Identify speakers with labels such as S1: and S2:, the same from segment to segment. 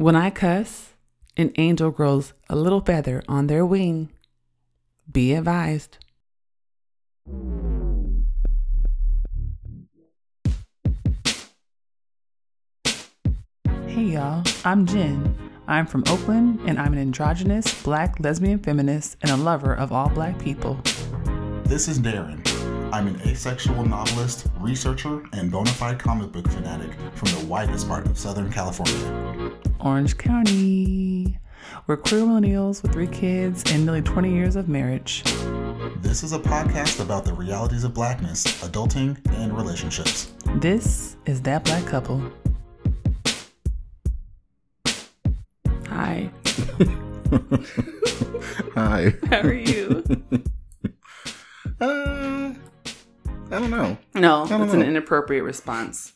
S1: When I cuss, an angel grows a little feather on their wing. Be advised. Hey y'all, I'm Jenn. I'm from Oakland and I'm an androgynous black lesbian feminist and a lover of all black people.
S2: This is Daren. I'm an asexual novelist, researcher, and bona fide comic book fanatic from the widest part of Southern California.
S1: Orange County. We're queer millennials with three kids and nearly 20 years of marriage.
S2: This is a podcast about the realities of blackness, adulting, and relationships.
S1: This is That Black Couple. Hi.
S2: Hi.
S1: How are you?
S2: Uh, I don't know.
S1: No,
S2: don't
S1: it's an inappropriate response.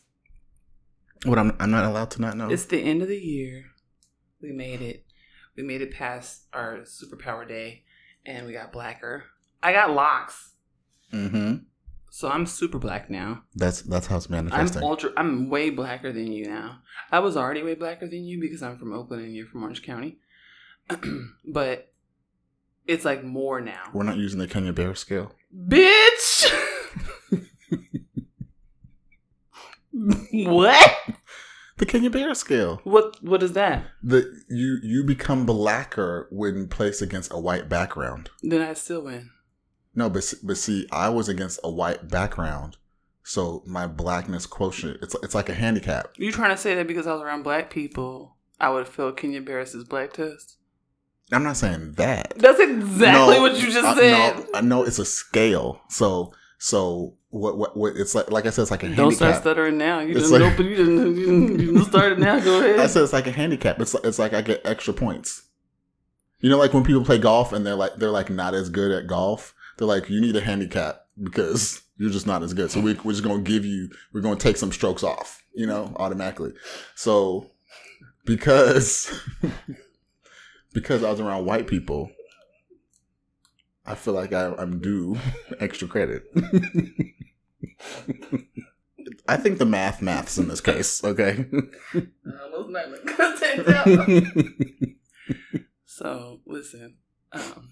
S2: What I'm I'm not allowed to not know.
S1: It's the end of the year. We made it. We made it past our superpower day and we got blacker. I got locks.
S2: mm-hmm.
S1: So I'm super black now.
S2: That's that's how it's manifesting.
S1: I'm ultra I'm way blacker than you now. I was already way blacker than you because I'm from Oakland and you're from Orange County. but it's like more now.
S2: We're not using the Kenya Bear scale.
S1: Bitch What?
S2: The Kenya Bear scale.
S1: What what is that?
S2: The you you become blacker when placed against a white background.
S1: Then I still win.
S2: No, but but see, I was against a white background, so my blackness quotient it's it's like a handicap.
S1: You trying to say that because I was around black people, I would feel Kenya Barris's black test?
S2: I'm not saying that.
S1: That's exactly
S2: No,
S1: what you just
S2: I-
S1: said.
S2: No, I know it's a scale. So so what what, what it's like like I said it's like a handicap.
S1: Don't start
S2: handicap.
S1: stuttering now. You
S2: It's
S1: didn't
S2: like-
S1: open. You didn't. You didn't, you didn't start it now. Go ahead.
S2: I said it's like a handicap. It's like, it's like I get extra points. You know, like when people play golf and they're like they're like not as good at golf. They're like you need a handicap because you're just not as good. So we, we're just gonna give you. We're gonna take some strokes off. You know, automatically. So because because I was around white people, I feel like I, I'm due extra credit. I think the math maths in this case. Okay.
S1: Out. So listen, um,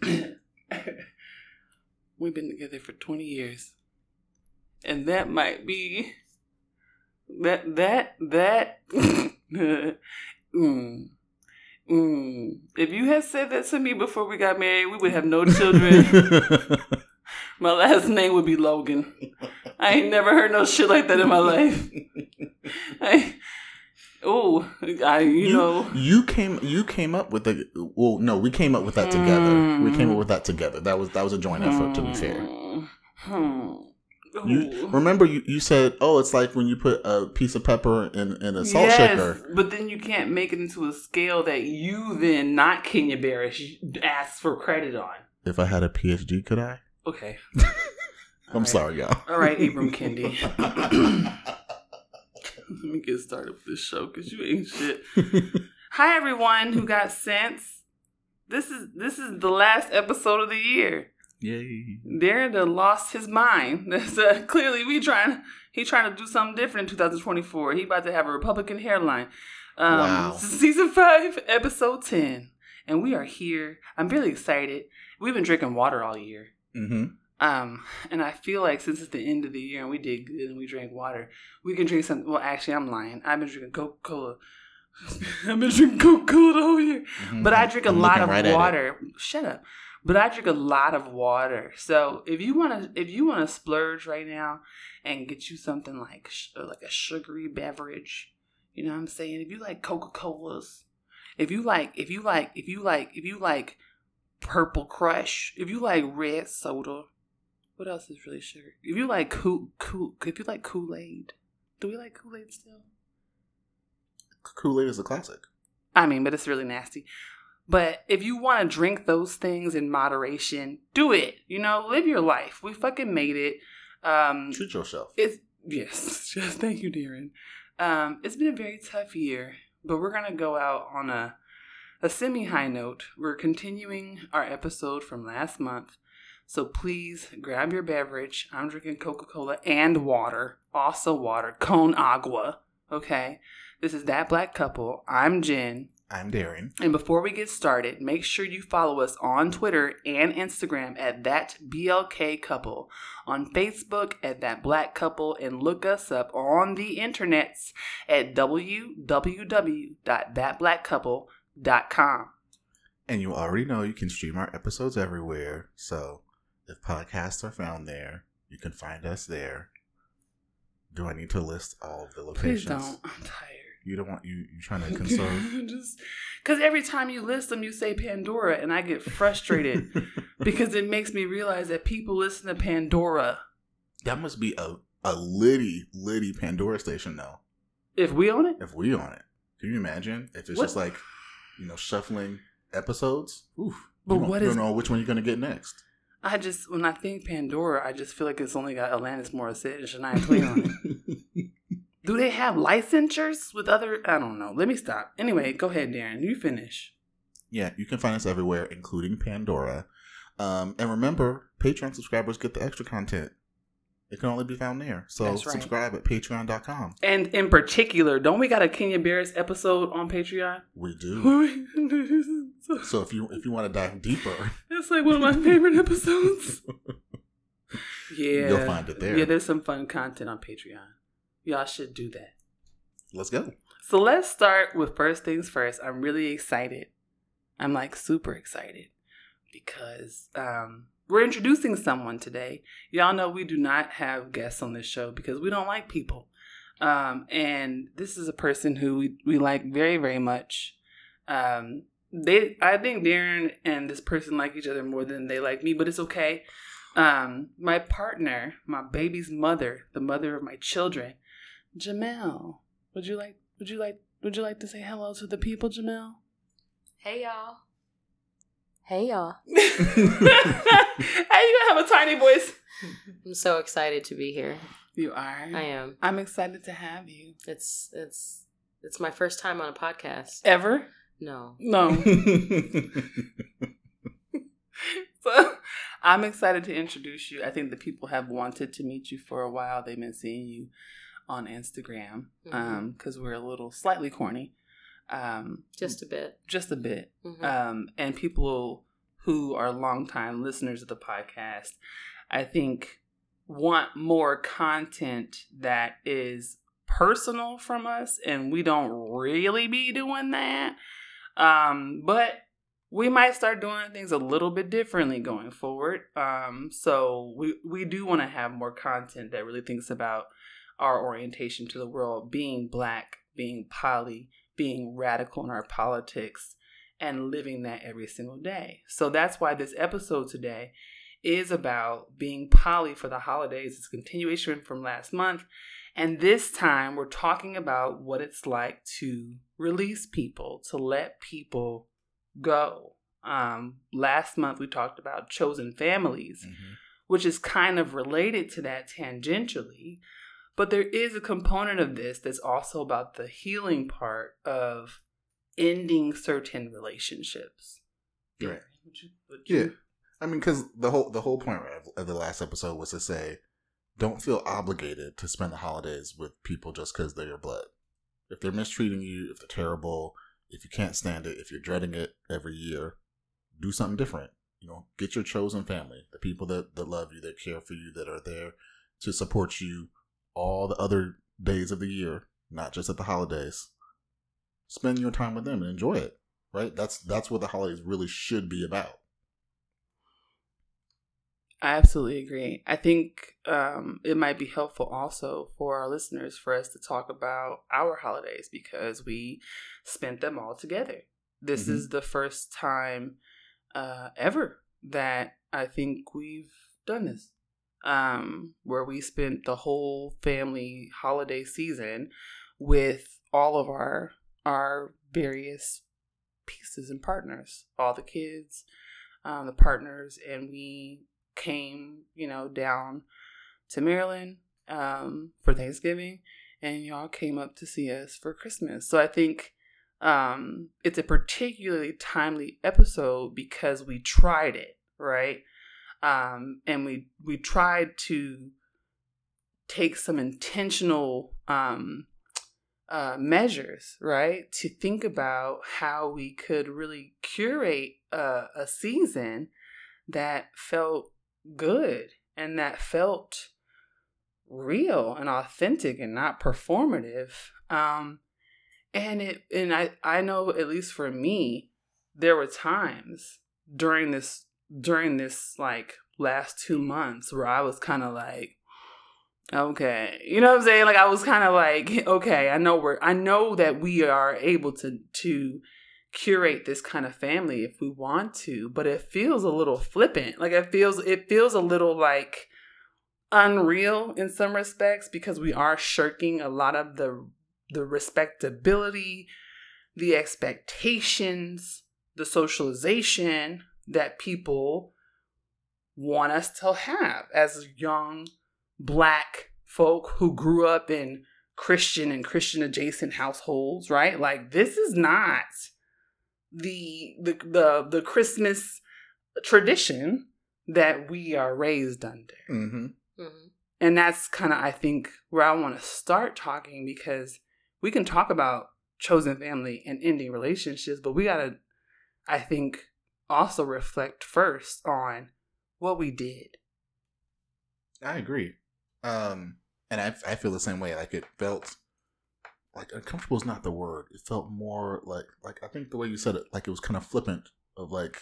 S1: we've been together for twenty years, and that might be that that that. mm, mm. If you had said that to me before we got married, we would have no children. my last name would be Logan. I ain't never heard no shit like that in my life. I, oh, I you,
S2: you,
S1: know.
S2: you came you came up with the well no we came up with that together we came up with that together that was that was a joint effort to be fair
S1: Hmm.
S2: You remember you, you said oh it's like when you put a piece of pepper in, in a salt
S1: yes,
S2: shaker
S1: but then you can't make it into a scale that you then, not Kenya Barris, ask for credit on.
S2: if i had a phd could i
S1: Okay.
S2: i'm
S1: right.
S2: sorry y'all
S1: All right, Ibram Kendi. Let me get started with this show because you ain't shit. Hi everyone who got sense. This is this is the last episode of the year.
S2: Yay
S1: Daren done lost his mind. That's, uh, clearly we trying he trying to do something different in 2024. He about to have a Republican hairline. Um,
S2: Wow.
S1: Season five, episode ten, and we are here. I'm really excited. We've been drinking water all year.
S2: mm-hmm
S1: Um, and I feel like since it's the end of the year and we did good and we drank water, we can drink some. Well, actually, I'm lying. I've been drinking Coca Cola. I've been drinking Coca Cola the whole year. But I drink a
S2: Mm-hmm. I'm
S1: lot of
S2: right
S1: water. Shut up. But I drink a lot of water. So if you want to, if you want to splurge right now and get you something like sh- uh, like a sugary beverage, you know what I'm saying? If you like Coca Colas, if you like, if you like, if you like, if you like Purple Crush, if you like red soda, what else is really sugar? If you like cool, cool, if you like Kool Aid, do we like Kool Aid still?
S2: kool-aid is a classic
S1: I mean, but it's really nasty. But if you want to drink those things in moderation, do it. You know, live your life. We fucking made it. Um,
S2: treat yourself
S1: it's yes, just thank you, Daren. Um, it's been a very tough year, but we're gonna go out on a a semi high note. We're continuing our episode from last month, so please grab your beverage. I'm drinking Coca Cola and water, also water, con agua. Okay, This is That Black Couple. I'm Jenn.
S3: I'm Daren.
S1: And before we get started, make sure you follow us on Twitter and Instagram at That BLK Couple, on Facebook at That Black Couple, and look us up on the internets at www.thatblackcouple.com.
S2: And you already know you can stream our episodes everywhere. So if podcasts are found there, you can find us there. Do I need to list all of the locations?
S1: Please don't. I'm tired.
S2: You don't want you. You trying to conserve?
S1: Just because every time you list them, you say Pandora, and I get frustrated because it makes me realize that people listen to Pandora.
S2: that must be a a litty litty Pandora station though.
S1: If we own it,
S2: If we own it, can you imagine if it's
S1: What-
S2: just like you know shuffling episodes? Oof.
S1: But
S2: you
S1: what
S2: you
S1: is-
S2: don't know which one you're gonna get next.
S1: I just when I think Pandora, I just feel like it's only got Alanis Morissette and Shania Twain on it. Do they have licensures with other? I don't know. Let me stop. Anyway, go ahead, Daren. You finish.
S2: yeah, you can find us everywhere, including Pandora. Um, and remember, Patreon subscribers get the extra content. It can only be found there. So
S1: right.
S2: subscribe at patreon.com.
S1: And in particular, don't we got a Kenya Barris episode on Patreon?
S2: We do.
S1: So-
S2: So if you if you want to dive deeper,
S1: It's like one of my favorite episodes. Yeah.
S2: You'll find it there.
S1: Yeah, there's some fun content on Patreon. Y'all should do that.
S2: let's go.
S1: So let's start with first things first. I'm really excited. I'm like super excited because um, we're introducing someone today. Y'all know we do not have guests on this show because we don't like people. Um, and this is a person who we, we like very, very much. Um, they, I think Daren and this person like each other more than they like me, but it's okay. Um, my partner, my baby's mother, the mother of my children, Jamelle. Would you like would you like would you like to say hello to the people, Jamelle?
S4: Hey y'all. Hey y'all.
S1: hey, you have a tiny voice.
S4: I'm so excited to be here.
S1: You are.
S4: I am.
S1: I'm excited to have you.
S4: It's it's it's my first time on a podcast.
S1: Ever?
S4: No.
S1: No. so I'm excited to introduce you. I think the people have wanted to meet you for a while. They've been seeing you on Instagram because we're a little slightly corny, um,
S4: Just a bit.
S1: just a bit.
S4: Mhm.
S1: um, and people who are longtime listeners of the podcast, I think, want more content that is personal from us, and we don't really be doing that. Um, but we might start doing things a little bit differently going forward. Um, so we we do want to have more content that really thinks about our orientation to the world, being black, being poly, being radical in our politics, and living that every single day. So that's why this episode today is about being poly for the holidays. It's a continuation from last month. And this time we're talking about what it's like to release people, to let people go. Um, last month we talked about chosen families,
S2: Mhm.
S1: which is kind of related to that tangentially. But there is a component of this that's also about the healing part of ending certain relationships.
S2: Right.
S1: Would you, would
S2: Yeah. I mean, because the whole the whole point of, of the last episode was to say, don't feel obligated to spend the holidays with people just because they're your blood. If they're mistreating you, if they're terrible, if you can't stand it, if you're dreading it every year, do something different. You know, get your chosen family, the people that, that love you, that care for you, that are there to support you all the other days of the year, not just at the holidays. Spend your time with them and enjoy it. Right? That's that's what the holidays really should be about.
S1: I absolutely agree. I think um, it might be helpful also for our listeners for us to talk about our holidays because we spent them all together. This
S2: Mhm.
S1: is the first time uh, ever that I think we've done this, um, where we spent the whole family holiday season with all of our our various pieces and partners, all the kids, um, the partners, and we came, you know, down to Maryland um, for Thanksgiving, and y'all came up to see us for Christmas. So I think um, it's a particularly timely episode because we tried it, right? Um, and we we tried to take some intentional um, uh, measures, right? To think about how we could really curate a, a season that felt good and that felt real and authentic and not performative. Um, and it and I I know at least for me, there were times during this during this like last two months where I was kind of like, okay, you know what I'm saying? Like I was kind of like, okay, I know we're I know that we are able to to curate this kind of family if we want to, but it feels a little flippant. Like it feels it feels a little like unreal in some respects because we are shirking a lot of the the respectability, the expectations, the socialization that people want us to have as young black folk who grew up in Christian and Christian adjacent households, right? Like this is not the the the, the Christmas tradition that we are raised under.
S3: Mm-hmm.
S4: Mm-hmm.
S1: And that's kind of I think where I want to start talking because we can talk about chosen family and ending relationships, but we got to I think also reflect first on what we did.
S2: I agree. Um, and I, I feel the same way. Like it felt like uncomfortable is not the word. It felt more like like I think the way you said it, like it was kind of flippant of like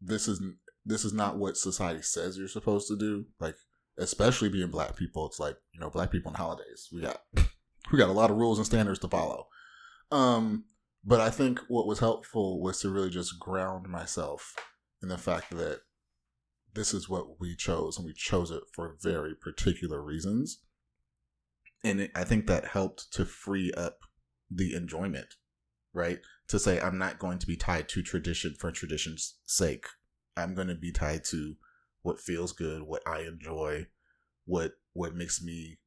S2: this is this is not what society says you're supposed to do. Like especially being black people, it's like you know black people on holidays. We got we got a lot of rules and standards to follow. Um, but I think what was helpful was to really just ground myself in the fact that this is what we chose and we chose it for very particular reasons. And it, i think that helped to free up the enjoyment right? To say i'm not going to be tied to tradition for tradition's sake. I'm going to be tied to what feels good what i enjoy what what makes me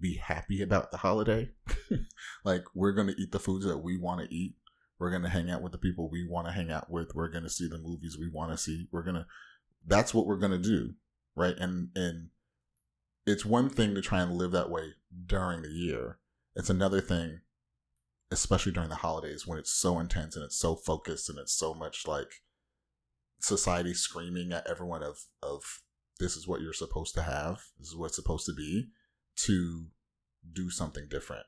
S2: be happy about the holiday. Like we're to eat the foods that we want to eat. We're to hang out with the people we want to hang out with. We're to see the movies we want to see. We're to that's what we're to do right? And and it's one thing to try and live that way during the year. It's another thing especially during the holidays when it's so intense and it's so focused and it's so much like society screaming at everyone of of this is what you're supposed to have. This is what's supposed to be to do something different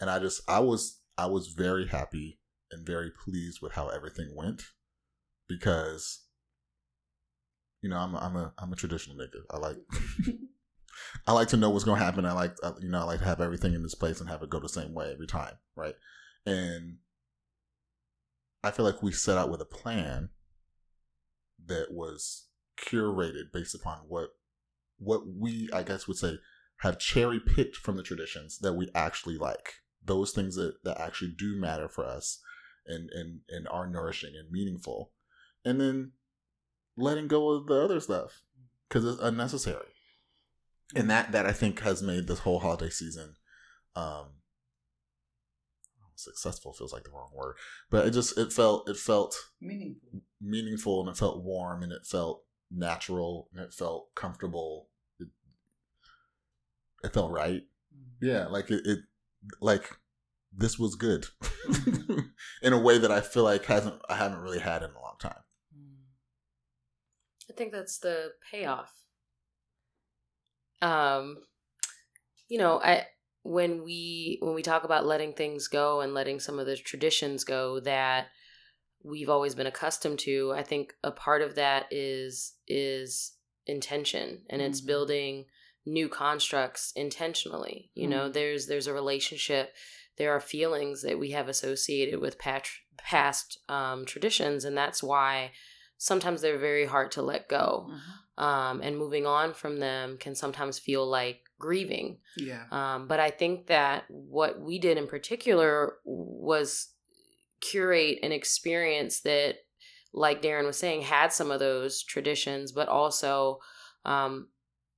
S2: and i just i was i was very happy and very pleased with how everything went because you know I'm a, I'm a I'm a traditional nigga. I like I like to know what's gonna happen. I like you know I like to have everything in this place and have it go the same way every time, right? And I feel like we set out with a plan that was curated based upon what what we I guess would say have cherry picked from the traditions that we actually like. Those things that, that actually do matter for us and, and, and are nourishing and meaningful. And then letting go of the other stuff because it's unnecessary. And that, that I think has made this whole holiday season um, successful feels like the wrong word, but it just it felt it felt
S1: Meaningful.
S2: meaningful and it felt warm and it felt natural and it felt comfortable. It, it felt right. Yeah, like it, it like this was good in a way that I feel like hasn't I haven't really had in a long time.
S4: I think that's the payoff. Um, you know, I when we when we talk about letting things go and letting some of the traditions go that we've always been accustomed to, I think a part of that is is intention and it's
S1: Mhm.
S4: building new constructs intentionally. You know,
S1: Mhm.
S4: there's there's a relationship, there are feelings that we have associated with pat- past um, traditions, and that's why sometimes they're very hard to let go. Um, and moving on from them can sometimes feel like grieving.
S1: Yeah.
S4: Um, but I think that what we did in particular was curate an experience that, like Daren was saying, had some of those traditions, but also um,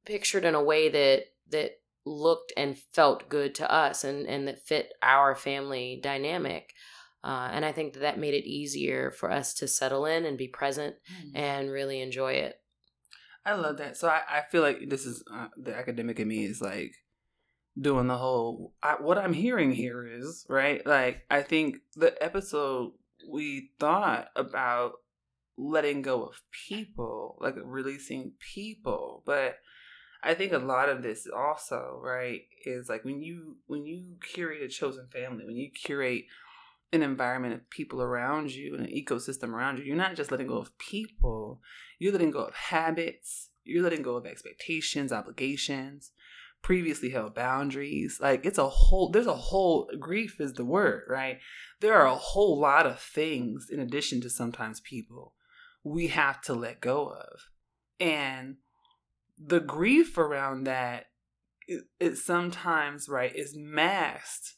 S4: pictured in a way that that looked and felt good to us and and that fit our family dynamic. Uh, and I think that that made it easier for us to settle in and be present and really enjoy it.
S1: I love that. So I, I feel like this is uh, the academic in me is like doing the whole I, what i'm hearing here is right like i think the episode we thought about letting go of people like releasing people but i think a lot of this also right is like when you when you curate a chosen family when you curate an environment of people around you and an ecosystem around you you're not just letting go of people you're letting go of habits you're letting go of expectations obligations previously held boundaries. Like it's a whole there's a whole grief is the word, right? There are a whole lot of things in addition to sometimes people we have to let go of. And the grief around that it, it sometimes right is masked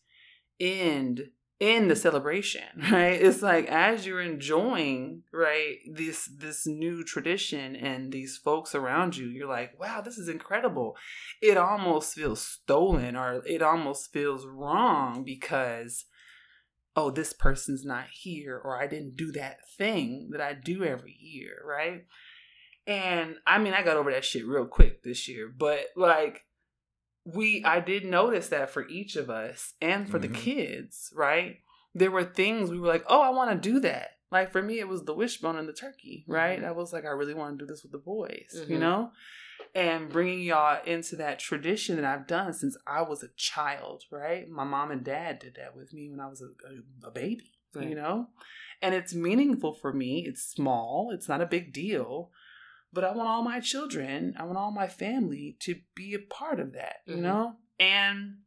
S1: in in the celebration right? It's like as you're enjoying right this this new tradition and these folks around you you're like wow this is incredible. It almost feels stolen or it almost feels wrong because oh this person's not here or i didn't do that thing that i do every year right and i mean i got over that shit real quick this year but like we I did notice that for each of us and for mm-hmm. the kids, right? There were things we were like, "Oh, I want to do that." Like for me it was the wishbone and the turkey, right? Mm-hmm. I was like I really want to do this with the boys, mm-hmm. you know? And bringing y'all into that tradition that I've done since I was a child, right? My mom and dad did that with me when I was a, a, a baby, right. you know? And it's meaningful for me. It's small, it's not a big deal but I want all my children, I want all my family to be a part of that, you mm-hmm. know? And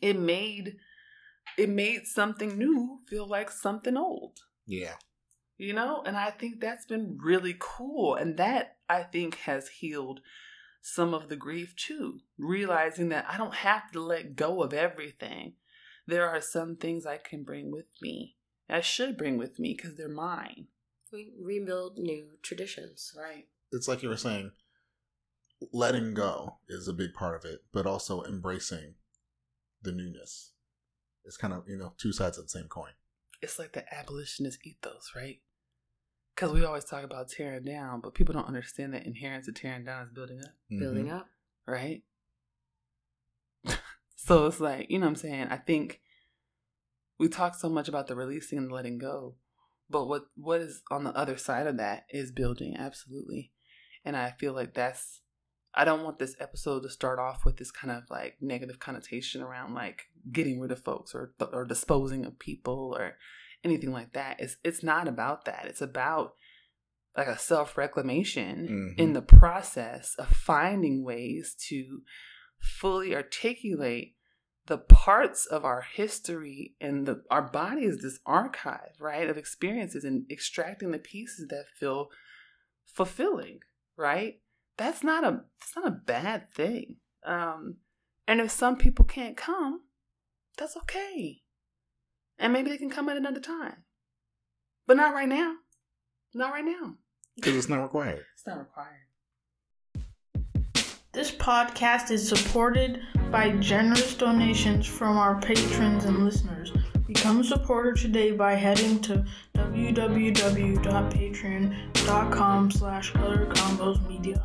S1: it made it made something new feel like something old.
S2: Yeah.
S1: You know, and I think that's been really cool and that I think has healed some of the grief too, realizing that I don't have to let go of everything. There are some things I can bring with me. I should bring with me because they're mine.
S4: We rebuild new traditions.
S1: Right
S2: it's like you were saying, letting go is a big part of it, but also embracing the newness. It's kind of, you know, two sides of the same coin.
S1: It's like the abolitionist ethos, right? Because we always talk about tearing down, but people don't understand that inherent to tearing down is building up.
S4: Mm-hmm. Building up.
S1: Right? so it's like, you know what I'm saying? I think we talk so much about the releasing and letting go. But what what is on the other side of that is building, absolutely. And I feel like that's I don't want this episode to start off with this kind of like negative connotation around like getting rid of folks or or disposing of people or anything like that. It's it's not about that. It's about like a self reclamation mm-hmm. in the process of finding ways to fully articulate the parts of our history and the our body is this archive, right, of experiences and extracting the pieces that feel fulfilling right? That's not a that's not a bad thing. Um, and if some people can't come, that's okay. And maybe they can come at another time. But not right now. Not right now.
S2: Because it's not required.
S1: It's not required.
S5: This podcast is supported by generous donations from our patrons and listeners. Become a supporter today by heading to www.patreon.com slash media.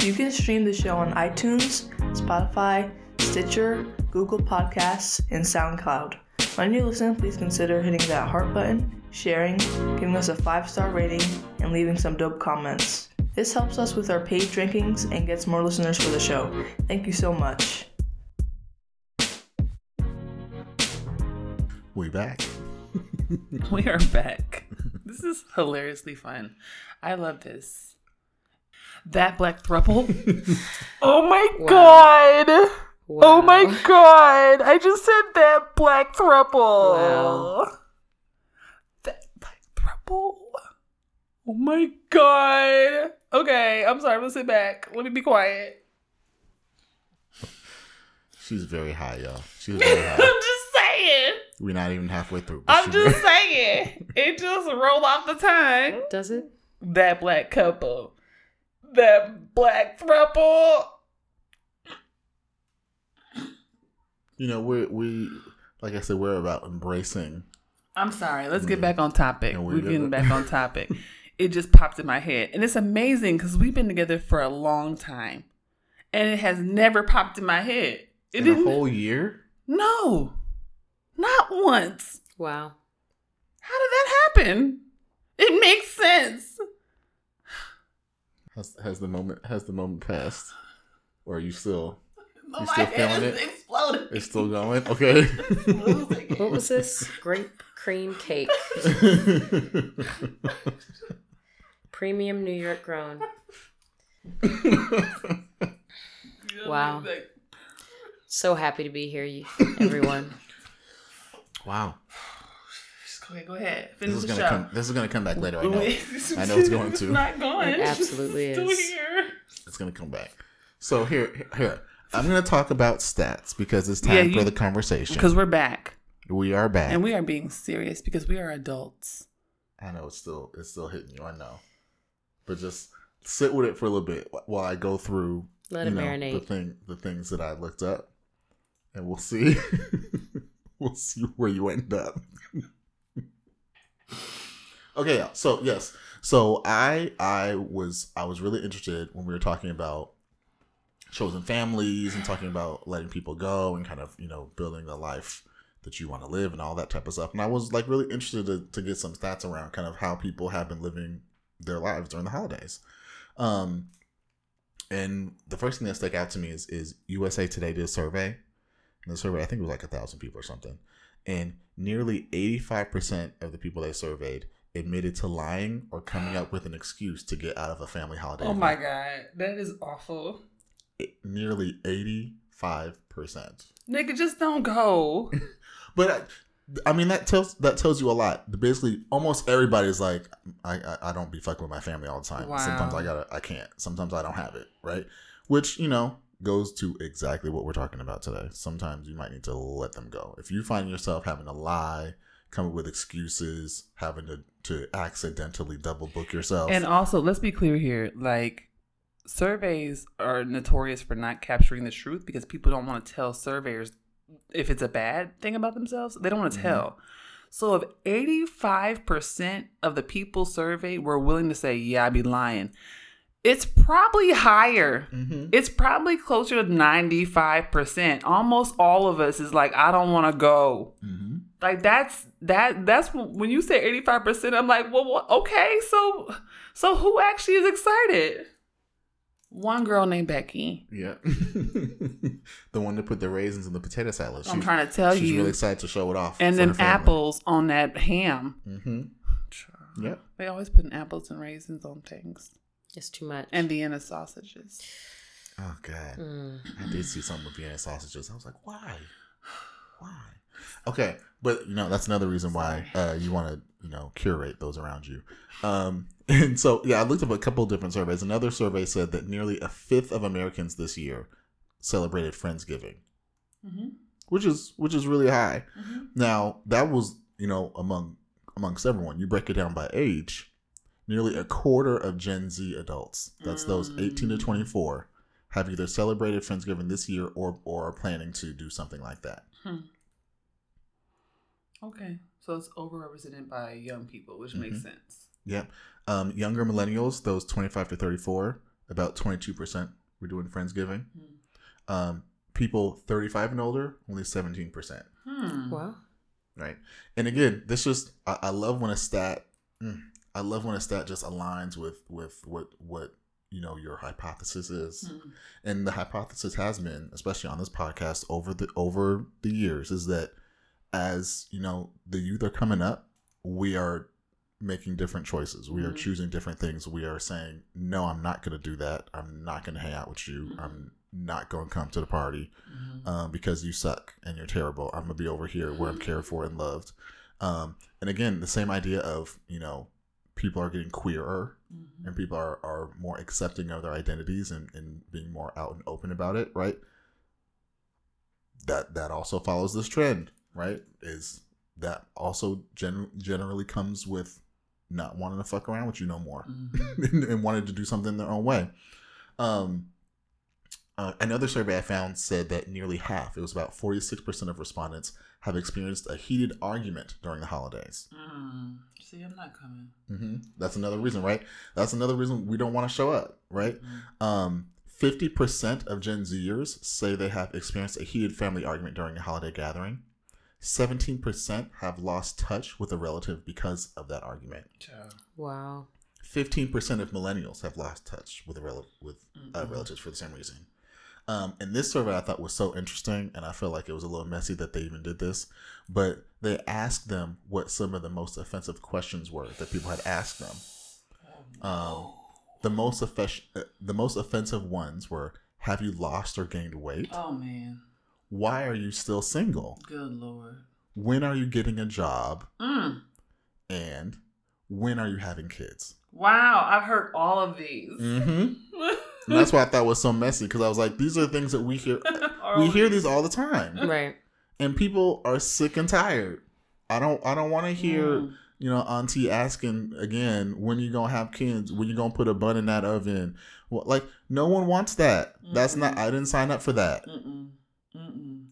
S6: You can stream the show on iTunes, Spotify, Stitcher, Google Podcasts, and SoundCloud. When you listen, please consider hitting that heart button, sharing, giving us a five-star rating, and leaving some dope comments. This helps us with our page rankings and gets more listeners for the show. Thank you so much.
S2: We back.
S1: we are back. This is hilariously fun. I love this. That black thruple. oh my wow. god. Oh wow. Oh my god. I just said that black thruple. Wow. That black thruple. Oh my god. Okay, I'm sorry. I'm gonna sit back. Let me be quiet.
S2: She's very high, y'all. She's very high.
S1: I'm just saying.
S2: We're not even halfway through.
S1: I'm just saying. It just rolled off the tongue.
S4: Does it?
S1: That black couple. That black throuple.
S2: You know, we we like I said, we're about embracing.
S1: I'm sorry. Let's get mm. back on topic. We're, we're getting back on topic. it just popped in my head, and it's amazing because we've been together for a long time, and it has never popped in my head It
S2: in
S1: didn't.
S2: a whole year.
S1: no, not once.
S4: Wow.
S1: How did that happen? It makes sense.
S2: Has has the moment has the moment passed, or are you still?
S1: My
S2: still
S1: head
S2: feeling
S1: is
S2: it?
S1: exploding.
S2: It's still going. Okay.
S4: What was this? Grape cream cake. Premium New York grown. Wow. So happy to be here, you everyone.
S2: wow.
S1: Okay, go ahead.
S2: This
S1: Finish
S2: is
S1: the
S2: gonna
S1: show.
S2: come. This is gonna come back later. I know. I know it's going to.
S1: not going.
S4: It absolutely
S1: It's still
S4: is.
S1: here.
S2: It's gonna come back. So here, here. I'm gonna talk about stats because it's time
S1: Yeah, you-
S2: for the conversation.
S1: Because we're back.
S2: we are back.
S1: And we are being serious because we are adults.
S2: I know it's still it's still hitting you. I know, but just sit with it for a little bit while I go through.
S4: Let it
S2: know,
S4: marinate.
S2: The thing, the things that I looked up, and we'll see. we'll see where you end up. okay, so yes, so I I was I was really interested when we were talking about chosen families and talking about letting people go and kind of you know building the life that you want to live and all that type of stuff. And I was like really interested to, to get some stats around kind of how people have been living their lives during the holidays. Um, and the first thing that stuck out to me is is USA Today did a survey. The survey, I think it was like a thousand people or something. And nearly 85% of the people they surveyed admitted to lying or coming up with an excuse to get out of a family holiday.
S1: Oh my god, that is awful.
S2: It- nearly 85%.
S1: Nigga, just don't go.
S2: But I, I mean that tells that tells you a lot. Basically, almost everybody's like, I, I I don't be fucking with my family all the time.
S1: Wow.
S2: Sometimes I gotta I can't. Sometimes I don't have it. Right. Which you know goes to exactly what we're talking about today. Sometimes you might need to let them go. If you find yourself having to lie, come up with excuses, having to to accidentally double book yourself.
S1: And also, let's be clear here. Like, surveys are notorious for not capturing the truth because people don't want to tell surveyors if it's a bad thing about themselves. They don't want to
S2: Mhm.
S1: tell. So, if 85% of the people surveyed were willing to say, Yeah, I'd be lying, it's probably higher.
S2: Mhm.
S1: It's probably closer to 95%. Almost all of us is like, I don't want to go.
S2: Mhm.
S1: Like that's that that's when you say 85%, I'm like, well, what? okay, so so who actually is excited? One girl named Becky.
S2: Yeah. the one that put the raisins in the potato salad.
S1: I'm trying to tell
S2: she's
S1: you.
S2: She's really excited to show it off.
S1: and then apples on that ham.
S2: Mm-hmm. Yep.
S1: They always putting apples and raisins on things.
S4: It's too much.
S1: And Vienna sausages.
S2: Oh god,
S4: Mm.
S2: I did see something with Vienna sausages. I was like, why? Why? Okay, but you know that's another reason why uh, you want to you know curate those around you. Um, and so yeah, I looked up a couple of different surveys. Another survey said that nearly a fifth of Americans this year celebrated Friendsgiving,
S1: Mm-hmm.
S2: which is which is really high. Now that was you know among amongst everyone. You break it down by age. Nearly a quarter of Gen Z adults, that's those 18 to 24, have either celebrated Friendsgiving this year or or are planning to do something like that.
S1: Okay. So it's overrepresented by young people, which makes
S2: Mhm.
S1: sense.
S2: Yep. Um, younger millennials, those 25 to 34, about 22% were doing Friendsgiving. Um, people 35 and older, only 17%.
S1: Hmm.
S4: Wow.
S2: Right. And again, this just I, I love when a stat mm, I love when a stat just aligns with with what what you know your hypothesis is.
S1: Hmm.
S2: And the hypothesis has been, especially on this podcast over the over the years, is that as you know the youth are coming up, we are making different choices. We are
S1: Mhm.
S2: choosing different things. We are saying, no, I'm not going to do that. I'm not going to hang out with you. I'm not going to come to the party
S1: Mhm.
S2: um, because you suck and you're terrible. I'm gonna be over here where I'm cared for and loved. Um, and again, the same idea of you know people are getting queerer
S1: Mhm.
S2: and people are, are more accepting of their identities and, and being more out and open about it, right? That that also follows this trend, right? Is that also gen- generally comes with not wanting to fuck around with you no more
S1: Mhm.
S2: and, and wanted to do something their own way. Um, uh, another survey I found said that nearly half, it was about 46% of respondents, have experienced a heated argument during the holidays.
S1: Mm. See, I'm not coming.
S2: hmm That's another reason, right? That's another reason we don't want to show up, right?
S1: Mhm.
S2: Um, 50% of Gen Zers say they have experienced a heated family argument during a holiday gathering. 17% have lost touch with a relative because of that argument.
S4: Wow.
S2: 15% of millennials have lost touch with a rel- with uh, relatives for the same reason. Um, and this survey I thought was so interesting, and I felt like it was a little messy that they even did this. But they asked them what some of the most offensive questions were that people had asked them. Um, the most offes- uh, the most offensive ones were: Have you lost or gained weight?
S1: Oh man,
S2: Why are you still single?
S1: good lord.
S2: When are you getting a job?
S1: Mm.
S2: And when are you having kids?
S1: Wow, I've heard all of these.
S2: Mm-hmm. And that's why I thought it was so messy because I was like, these are the things that we hear. We hear these all the time,
S4: Right.
S2: and people are sick and tired. I don't. I don't want to hear.
S1: Mm.
S2: You know, auntie asking again, when you gonna have kids? When you gonna put a bun in that oven? Well, like, no one wants that. That's not. I didn't sign up for that.
S1: Mm-mm. Mm-mm.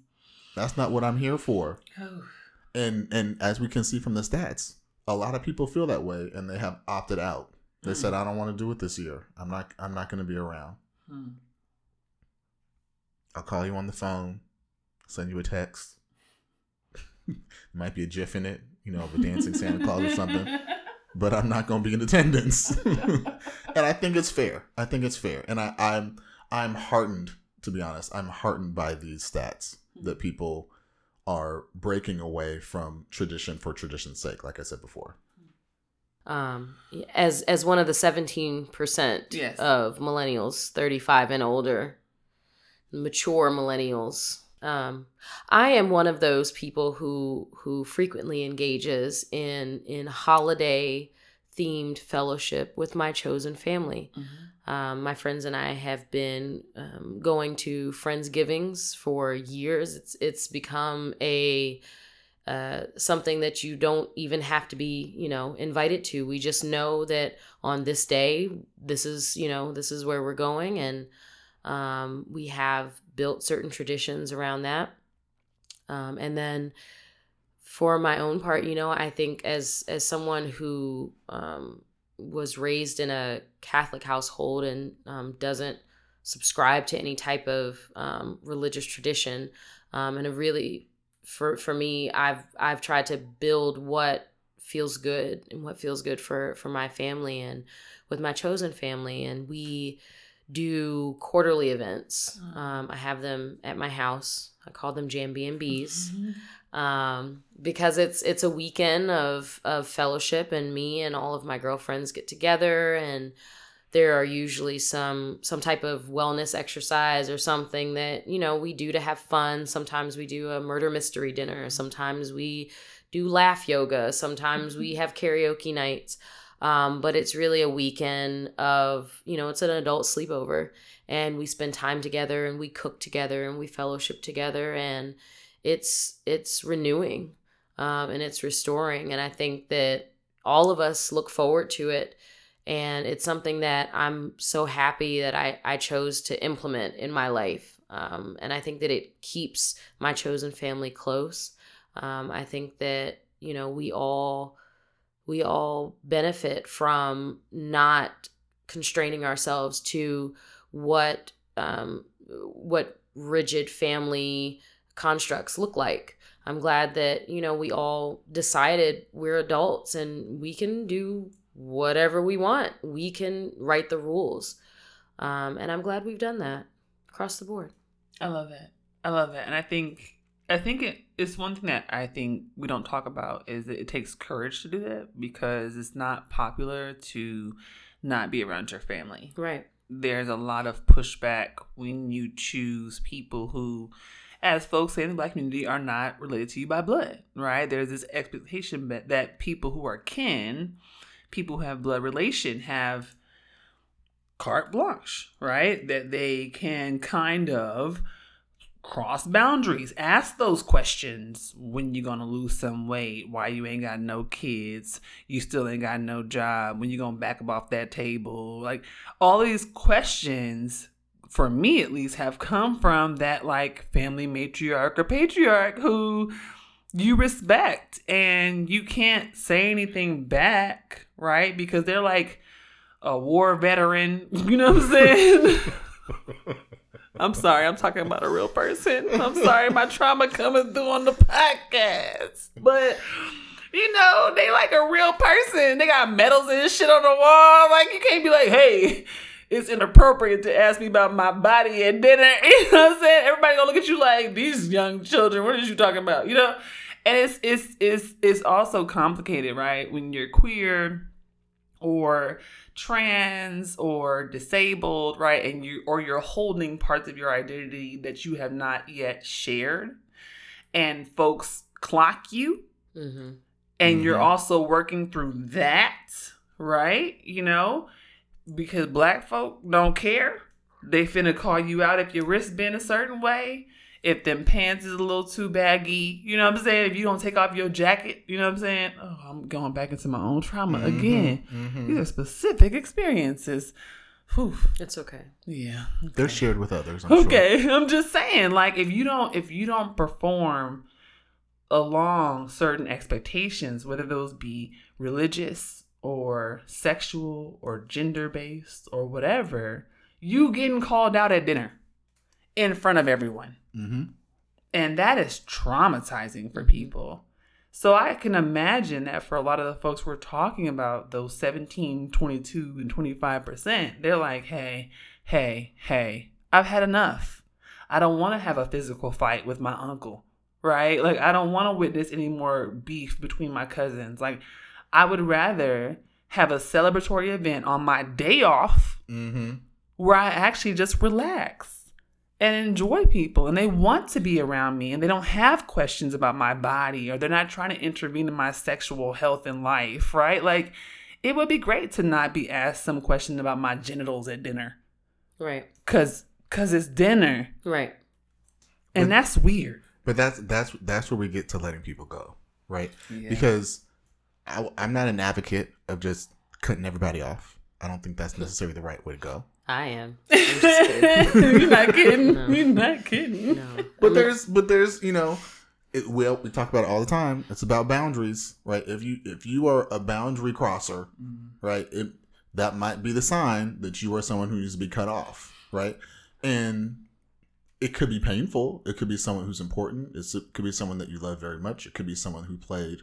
S2: That's not what I'm here for.
S1: Oh.
S2: And and as we can see from the stats, a lot of people feel that way, and they have opted out. They said, "I don't want to do it this year. I'm not. I'm not going to be around.
S1: Hmm.
S2: I'll call you on the phone, send you a text. Might be a GIF in it, you know, of a dancing Santa Claus or something. But I'm not going to be in attendance. and I think it's fair. I think it's fair, and I, I'm I'm heartened to be honest. I'm heartened by these stats that people are breaking away from tradition for tradition's sake. Like I said before.
S4: Um, as as one of the seventeen percent
S1: Yes.
S4: of millennials, thirty five and older, mature millennials. Um, I am one of those people who who frequently engages in in holiday themed fellowship with my chosen family.
S1: Mhm.
S4: Um, my friends and I have been um, going to friendsgivings for years. It's it's become a uh, something that you don't even have to be, you know, invited to. We just know that on this day, this is, you know, this is where we're going, and um, we have built certain traditions around that. Um, and then for my own part, you know, I think as as someone who um, was raised in a Catholic household and um, doesn't subscribe to any type of um, religious tradition, um, and a really, for for me, I've I've tried to build what feels good and what feels good for for my family and with my chosen family, and we do quarterly events. Um, I have them at my house. I call them Jam B and B's um, because it's it's a weekend of of fellowship and me and all of my girlfriends get together and there are usually some some type of wellness exercise or something that you know we do to have fun. Sometimes we do a murder mystery dinner. Sometimes we do laugh yoga. Sometimes we have karaoke nights. Um, but it's really a weekend of you know it's an adult sleepover. And we spend time together and we cook together and we fellowship together. And it's it's renewing um, and it's restoring. And i think that all of us look forward to it and it's something that i'm so happy that i, I chose to implement in my life um, and i think that it keeps my chosen family close um, i think that you know we all we all benefit from not constraining ourselves to what um, what rigid family constructs look like. I'm glad that you know we all decided we're adults and we can do whatever we want. We can write the rules, um, and I'm glad we've done that across the board.
S1: I love it. I love it, and I think I think it, it's one thing that I think we don't talk about is that it takes courage to do that because it's not popular to not be around your family.
S4: Right.
S1: There's a lot of pushback when you choose people who, as folks say in the black community, are not related to you by blood. Right? There's this expectation that that people who are kin, people who have blood relation, have carte blanche, right? That they can kind of cross boundaries, ask those questions. When you're gonna lose some weight, why you ain't got no kids, you still ain't got no job, when you gonna back up off that table. Like all these questions, for me at least, have come from that like family matriarch or patriarch who you respect. And you can't say anything back, right? Because they're like a war veteran, you know what I'm saying? I'm sorry, I'm talking about a real person. I'm sorry, my trauma coming through on the podcast. But you know, they like a real person. They got medals and shit on the wall. Like you can't be like, hey, it's inappropriate to ask me about my body at dinner. You know what I'm saying? Everybody gonna look at you like these young children. What is you talking about? You know? And it's it's it's it's also complicated, right? When you're queer or trans or disabled, right? And you or you're holding parts of your identity that you have not yet shared. And folks clock you
S4: Mm-hmm.
S1: and you're
S2: Mhm.
S1: also working through that, right? You know, because black folk don't care. They finna call you out if your wrist bend a certain way, if them pants is a little too baggy. You know what I'm saying? If you don't take off your jacket, you know what I'm saying? Oh, I'm going back into my own trauma
S2: Mhm,
S1: again.
S2: mhm.
S1: These are specific experiences. Whew.
S4: It's okay.
S1: Yeah.
S2: They're shared with others. I'm Sure.
S1: Okay, I'm just saying, like if you don't if you don't perform along certain expectations, whether those be religious or sexual or gender based or whatever, you getting called out at dinner in front of everyone.
S2: Mm-hmm.
S1: And that is traumatizing for people. So I can imagine that for a lot of the folks we're talking about, those 17, 22, and 25%, they're like, hey, hey, hey, I've had enough. I don't want to have a physical fight with my uncle, right? Like, I don't want to witness any more beef between my cousins. Like, I would rather have a celebratory event on my day off
S2: Mm-hmm.
S1: where I actually just relax and enjoy people and they want to be around me and they don't have questions about my body or they're not trying to intervene in my sexual health and life, right? Like it would be great to not be asked some question about my genitals at dinner
S4: Right.
S1: cuz cuz it's dinner
S4: Right.
S1: and that's weird.
S2: But that's that's that's where we get to letting people go, right?
S1: Yeah.
S2: Because I, I'm not an advocate of just cutting everybody off. I don't think that's necessarily the right way to go.
S4: I am. I'm just kidding.
S1: You're not kidding.
S4: No.
S1: You're not kidding.
S4: No.
S2: But
S4: I mean,
S2: there's but there's you know, it, well we talk about it all the time. It's about boundaries, right? If you if you are a boundary crosser, mm-hmm. right, it that might be the sign that you are someone who needs to be cut off, right? And it could be painful. It could be someone who's important. It's, it could be someone that you love very much. It could be someone who played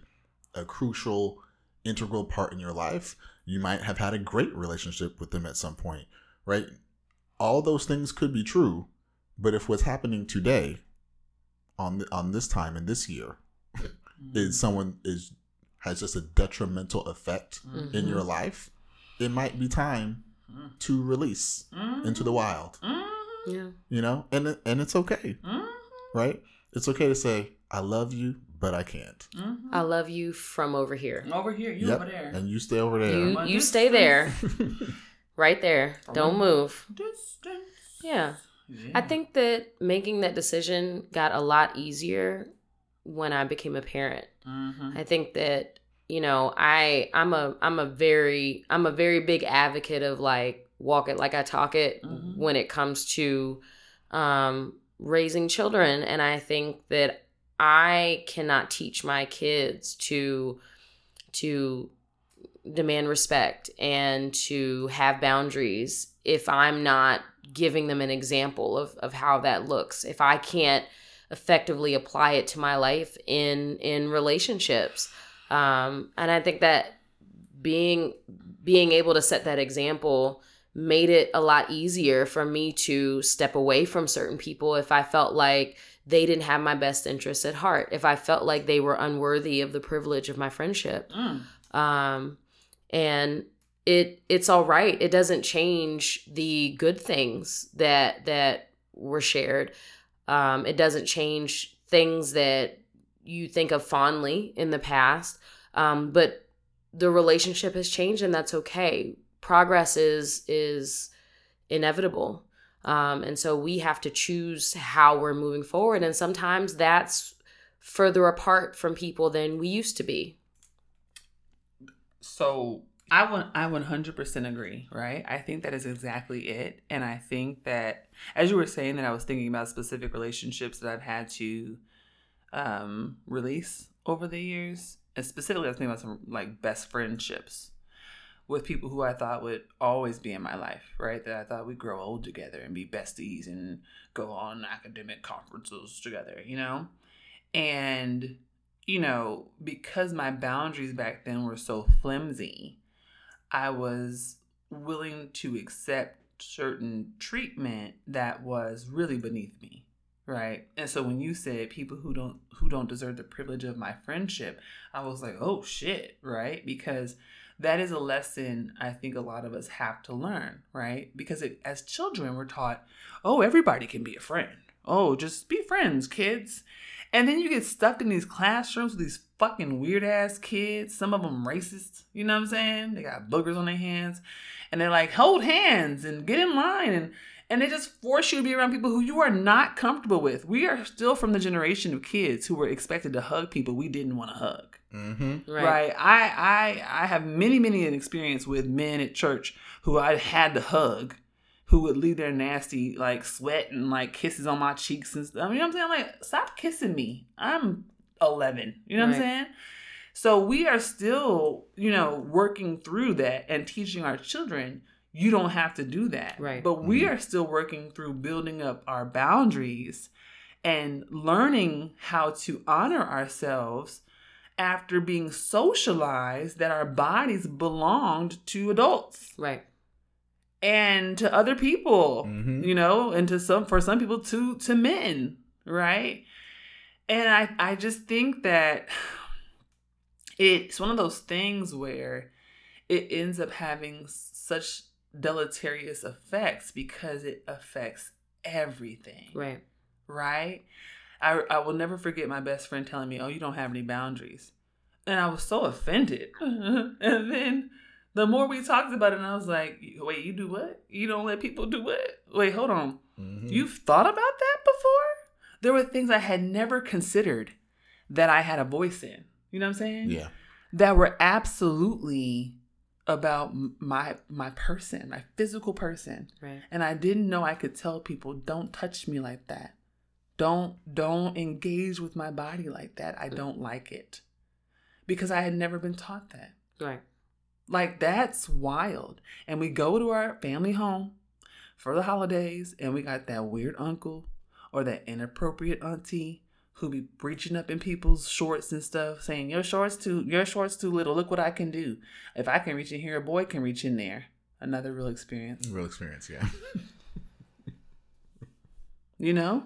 S2: a crucial, integral part in your life. You might have had a great relationship with them at some point, right? All those things could be true, but if what's happening today, on th- on this time and this year, is someone is has just a detrimental effect in mm-hmm. your life, it might be time mm-hmm. to release into the wild. Mm-hmm.
S4: Yeah.
S2: You know, and and it's okay, right? It's okay to say I love you, but I can't.
S4: I love you from over here.
S1: Over here, you
S2: Yep,
S1: over there.
S2: and you stay over there.
S4: You you stay there, right there. Don't move.
S1: Distance.
S4: Yeah.
S1: Yeah.
S4: I think that making that decision got a lot easier when I became a parent.
S1: Mhm.
S4: I think that you know I I'm a I'm a very I'm a very big advocate of like walk it like I talk it
S1: Mhm.
S4: when it comes to um, raising children, and I think that I cannot teach my kids to to demand respect and to have boundaries if I'm not giving them an example of, of how that looks. If I can't effectively apply it to my life in in relationships. Um, and I think that being being able to set that example made it a lot easier for me to step away from certain people if I felt like they didn't have my best interests at heart, if I felt like they were unworthy of the privilege of my friendship
S1: Mm.
S4: um, and it it's all right. It doesn't change the good things that that were shared. Um, it doesn't change things that you think of fondly in the past. Um, but the relationship has changed, and that's okay. Progress is is inevitable. Um, and so we have to choose how we're moving forward. And sometimes that's further apart from people than we used to be.
S1: So I would I one hundred percent agree, right? I think that is exactly it. And I think that as you were saying that I was thinking about specific relationships that I've had to um release over the years. And specifically I was thinking about some like best friendships with people who I thought would always be in my life, right? That I thought we'd grow old together and be besties and go on academic conferences together, you know? And, you know, because my boundaries back then were so flimsy, I was willing to accept certain treatment that was really beneath me right? And so when you said people who don't who don't deserve the privilege of my friendship i was like oh shit right? Because that is a lesson i think a lot of us have to learn right? Because it, as children we're taught oh everybody can be a friend. Oh just be friends kids and then you get stuck in these classrooms with these fucking weird ass kids some of them racist you know what i'm saying they got boogers on their hands and they're like hold hands and get in line and and they just force you to be around people who you are not comfortable with. We are still from the generation of kids who were expected to hug people we didn't want to hug.
S2: Mm-hmm.
S1: Right. right. I I I have many many an experience with men at church who I had to hug, who would leave their nasty like sweat and like kisses on my cheeks and stuff. You know what I'm saying? I'm like, stop kissing me. I'm 11. You know right. what I'm saying? So we are still, you know, working through that and teaching our children you don't have to do that.
S4: Right.
S1: But we mm-hmm. are still working through building up our boundaries and learning how to honor ourselves after being socialized that our bodies belonged to adults.
S4: Right.
S1: And to other people,
S2: mm-hmm.
S1: you know, and to some for some people to to men, right? And I I just think that it's one of those things where it ends up having such deleterious effects because it affects everything.
S4: Right.
S1: Right? I, I will never forget my best friend telling me, Oh, you don't have any boundaries. And I was so offended. and then the more we talked about it, and I was like, Wait, you do what? You don't let people do what? Wait, hold on.
S2: Mm-hmm.
S1: You've thought about that before? There were things I had never considered that I had a voice in. You know what I'm saying?
S2: Yeah.
S1: That were absolutely about my my person, my physical person.
S4: Right.
S1: And I didn't know I could tell people, don't touch me like that. Don't don't engage with my body like that. I don't like it. Because I had never been taught that.
S4: Right.
S1: Like that's wild. And we go to our family home for the holidays and we got that weird uncle or that inappropriate auntie who be reaching up in people's shorts and stuff, saying your shorts too your shorts too little. Look what I can do. If I can reach in here, a boy can reach in there. Another real experience.
S2: Real experience, yeah.
S1: you know,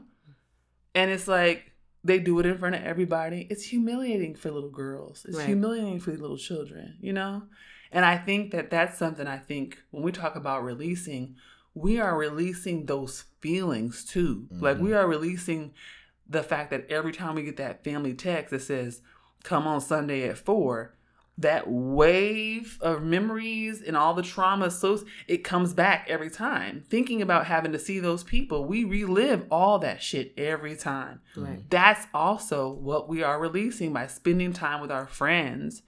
S1: and it's like they do it in front of everybody. It's humiliating for little girls. It's
S4: Right.
S1: humiliating for little children. You know, and I think that that's something I think when we talk about releasing, we are releasing those feelings too. Like we mm-hmm. are releasing the fact that every time we get that family text that says, come on Sunday at four, that wave of memories and all the trauma, so it comes back every time. Thinking about having to see those people, we relive all that shit every time.
S4: Right.
S1: That's also what we are releasing by spending time with our friends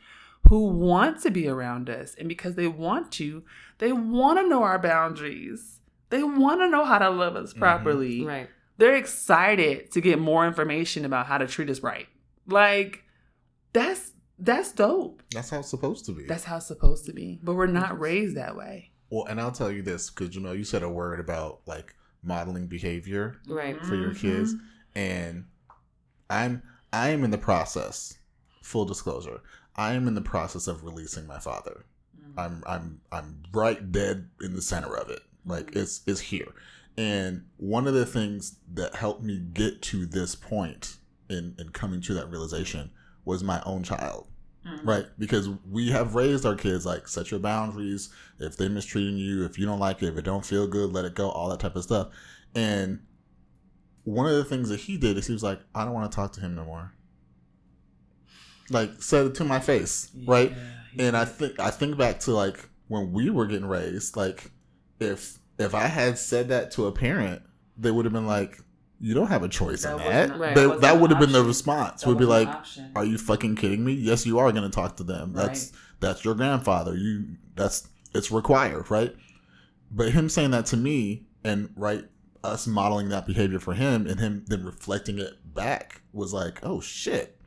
S1: who want to be around us. And because they want to, they want to know our boundaries. They want to know how to love us mm-hmm. properly
S4: Right.
S1: they're excited to get more information about how to treat us right. Like that's that's dope.
S2: That's how it's supposed to be.
S1: That's how it's supposed to be. But we're not raised that way.
S2: well, and I'll tell you this because you know you said a word about like modeling behavior
S4: Right.
S2: for your mm-hmm. kids, and I'm I am in the process. Full disclosure, I am in the process of releasing my father. Mm. I'm I'm I'm right dead in the center of it. Like mm. it's it's here. And one of the things that helped me get to this point in, in coming to that realization was my own child. Mm. Right? Because we have raised our kids like set your boundaries. If they're mistreating you, if you don't like it, if it don't feel good, let it go, all that type of stuff. And one of the things that he did is he was like, I don't want to talk to him no more. Like said it to my face, right?
S1: Yeah,
S2: and I think I think back to like when we were getting raised. Like if if I had said that to a parent, they would have been like, "You don't have a choice
S1: That
S2: in that."
S4: Right.
S2: They-
S1: that
S2: that would have been the response.
S1: That
S2: would be like, "Are you fucking kidding me? Yes, you are going to talk to them. That's that's your grandfather. You that's it's required, right?" But him saying that to me and right us modeling that behavior for him and him then reflecting it back was like, "Oh shit."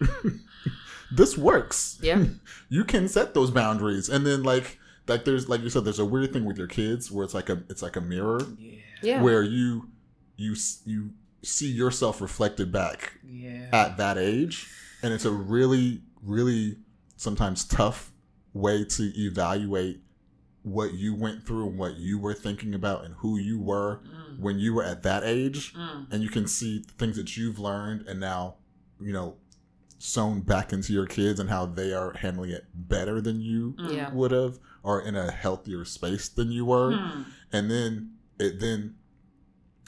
S2: this works.
S4: Yeah.
S2: you can set those boundaries, and then like like there's like you said, there's a weird thing with your kids where it's like a it's like a mirror
S1: Yeah.
S4: Yeah.
S2: where you you s- you see yourself reflected back
S1: Yeah.
S2: at that age, and it's a really really sometimes tough way to evaluate what you went through and what you were thinking about and who you were
S1: Mm.
S2: when you were at that age
S1: Mm.
S2: and you can see things that you've learned and now you know sewn back into your kids and how they are handling it better than you
S1: Mm.
S4: Yeah.
S2: would have or in a healthier space than you were
S1: Mm.
S2: and then it then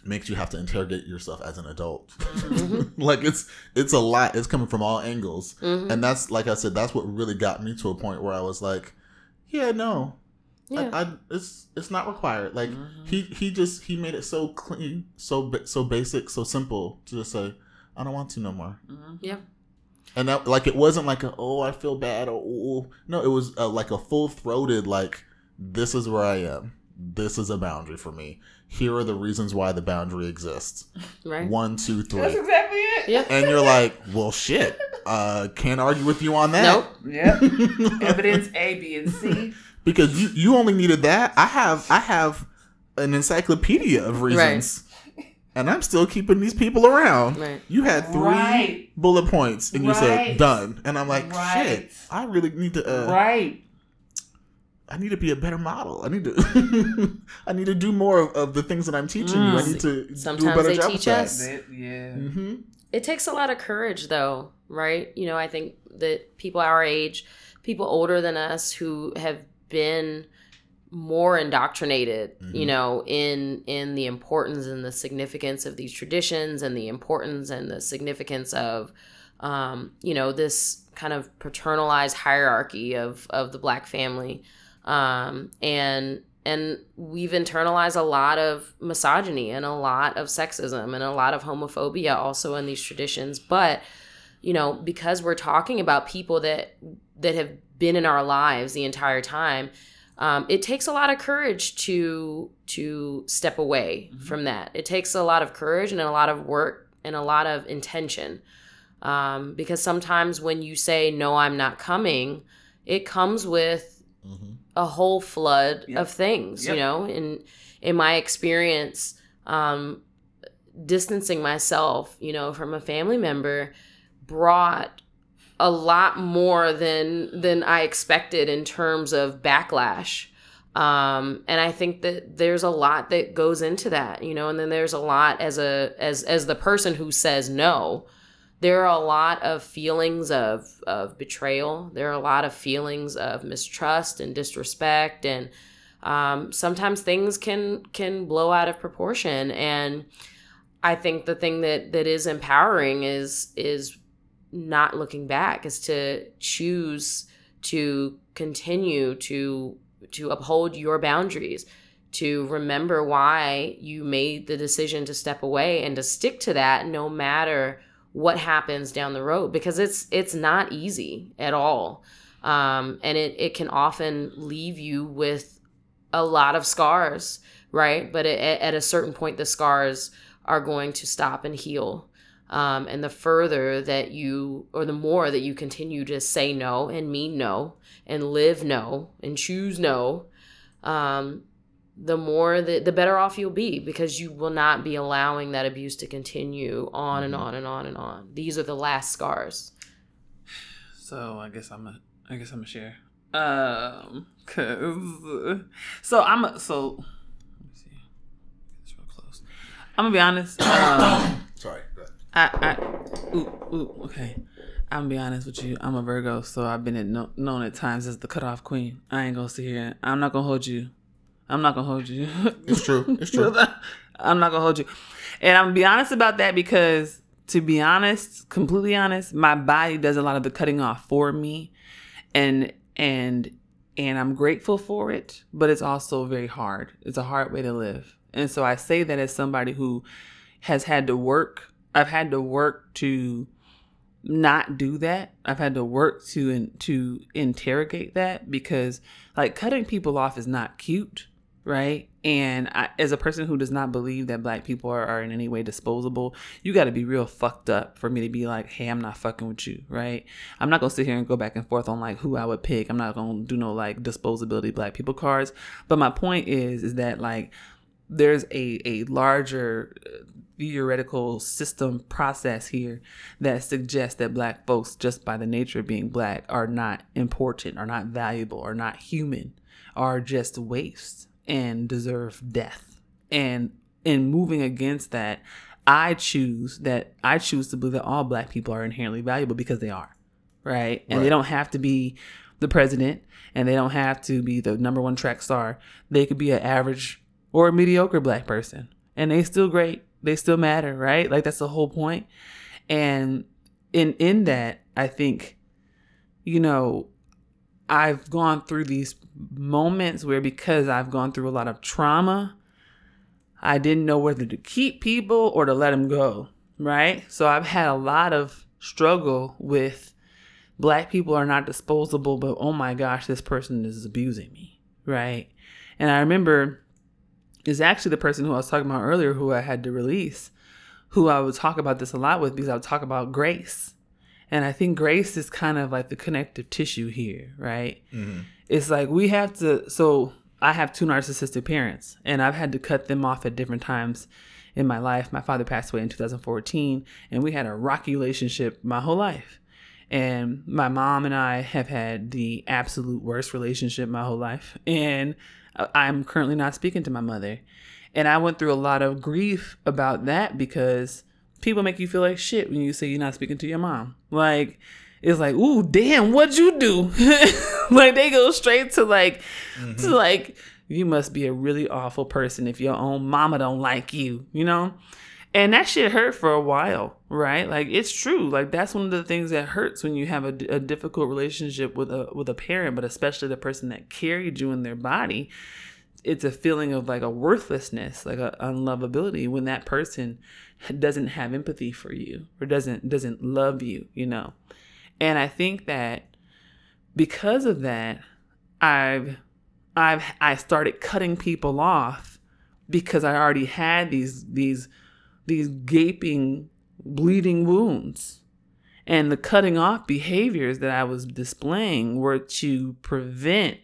S2: makes you have to interrogate yourself as an adult
S4: Mhm.
S2: like it's it's a lot it's coming from all angles
S4: Mhm.
S2: and that's like i said that's what really got me to a point where i was like yeah no
S4: yeah.
S2: I, I it's it's not required like
S1: Mhm.
S2: he he just he made it so clean so ba- so basic so simple to just say i don't want to no more
S1: Mhm.
S4: yeah.
S2: And that like it wasn't like a oh i feel bad or oh, no it was uh like a full-throated like this is where i am this is a boundary for me here are the reasons why the boundary exists
S4: Right.
S2: one two
S1: That's exactly it.
S4: Yeah.
S2: and you're like well shit uh can't argue with you on that
S4: Nope.
S1: Yep. Evidence A, B, and C.
S2: because you you only needed that i have i have an encyclopedia of reasons and i'm still keeping these people around
S4: Right.
S2: you had three
S1: Right.
S2: bullet points and you said done and i'm like
S1: Right.
S2: shit i really need to uh,
S1: right.
S2: I need to be a better model. I need to I need to do more of, of the things that I'm teaching you. I
S1: Mm.
S2: need to do a better
S4: they
S2: job
S4: teach
S2: with
S4: us.
S1: That- yeah.
S2: that. hmm
S4: It takes a lot of courage, though, right? You know, I think that people our age, people older than us who have been more indoctrinated, you
S2: Mhm.
S4: know, in in the importance and the significance of these traditions and the importance and the significance of um, you know, this kind of paternalized hierarchy of of the black family. Um, and and we've internalized a lot of misogyny and a lot of sexism and a lot of homophobia also in these traditions but you know because we're talking about people that that have been in our lives the entire time um, it takes a lot of courage to to step away
S1: Mhm.
S4: from that it takes a lot of courage and a lot of work and a lot of intention um, because sometimes when you say no i'm not coming it comes with
S2: hmm
S4: a whole flood
S1: Yep.
S4: of things
S1: Yep.
S4: you know in in my experience um distancing myself you know from a family member brought a lot more than than i expected in terms of backlash um and i think that there's a lot that goes into that you know and then there's a lot as a as as the person who says no there are a lot of feelings of of betrayal. There are a lot of feelings of mistrust and disrespect, and um, sometimes things can can blow out of proportion. And I think the thing that that is empowering is is not looking back, is to choose to continue to to uphold your boundaries to remember why you made the decision to step away and to stick to that no matter what happens down the road because it's it's not easy at all. Um, and it, it can often leave you with a lot of scars right? But at, at a certain point the scars are going to stop and heal um, and the further that you or the more that you continue to say no and mean no and live no and choose no um, the more the, the better off you'll be because you will not be allowing that abuse to continue on and
S2: Mhm.
S4: on and on and on. These are the last scars.
S1: So I guess I'm a I guess I'm a share. Um, cause so I'm a, so let me see. It's real close. I'm gonna be honest. Um,
S2: Sorry. go ahead.
S1: I I ooh ooh okay. I'm gonna be honest with you. I'm a Virgo, so I've been at no, known at times as the cutoff queen. I ain't gonna sit here. I'm not gonna hold you. I'm not gonna hold you.
S2: It's true. It's true.
S1: I'm not gonna hold you. And I'm gonna be honest about that because to be honest, completely honest, my body does a lot of the cutting off for me. And and and I'm grateful for it, but it's also very hard. It's a hard way to live. And so I say that as somebody who has had to work. I've had to work to not do that. I've had to work to to interrogate that because like cutting people off is not cute right? And I, as a person who does not believe that black people are, are in any way disposable, you got to be real fucked up for me to be like, hey, I'm not fucking with you, right? I'm not gonna sit here and go back and forth on like who I would pick. I'm not gonna do no like disposability black people cards. But my point is, is that like there's a a larger uh, theoretical system process here that suggests that black folks just by the nature of being black are not important are not valuable are not human are just waste and deserve death. And in moving against that i choose that i choose to believe that all black people are inherently valuable because they are right? And they don't have to be the president and they don't have to be the number one track star. They could be an average or a mediocre black person. And they still great. They still matter right? Like that's the whole point. And in in that i think you know i've gone through these moments where because i've gone through a lot of trauma i didn't know whether to keep people or to let them go right? So i've had a lot of struggle with black people are not disposable but oh my gosh this person is abusing me right? And i remember is actually the person who I was talking about earlier who I had to release, who I would talk about this a lot with because I would talk about grace. And I think grace is kind of like the connective tissue here, right? Mm-hmm. It's like we have to, so I have two narcissistic parents and I've had to cut them off at different times in my life. My father passed away in 2014 and we had a rocky relationship my whole life. And my mom and I have had the absolute worst relationship my whole life. And I'm currently not speaking to my mother. And I went through a lot of grief about that because people make you feel like shit when you say you're not speaking to your mom. Like, it's like, ooh, damn, what'd you do? like, they go straight to like, to mm-hmm. like, you must be a really awful person if your own mama don't like you, you know? And that shit hurt for a while, right? Like it's true. Like that's one of the things that hurts when you have a, a difficult relationship with a with a parent, but especially the person that carried you in their body. It's a feeling of like a worthlessness, like a unlovability when that person doesn't have empathy for you or doesn't doesn't love you, you know. And I think that because of that, I've I've I started cutting people off because I already had these these these gaping bleeding wounds. And the cutting off behaviors that I was displaying were to prevent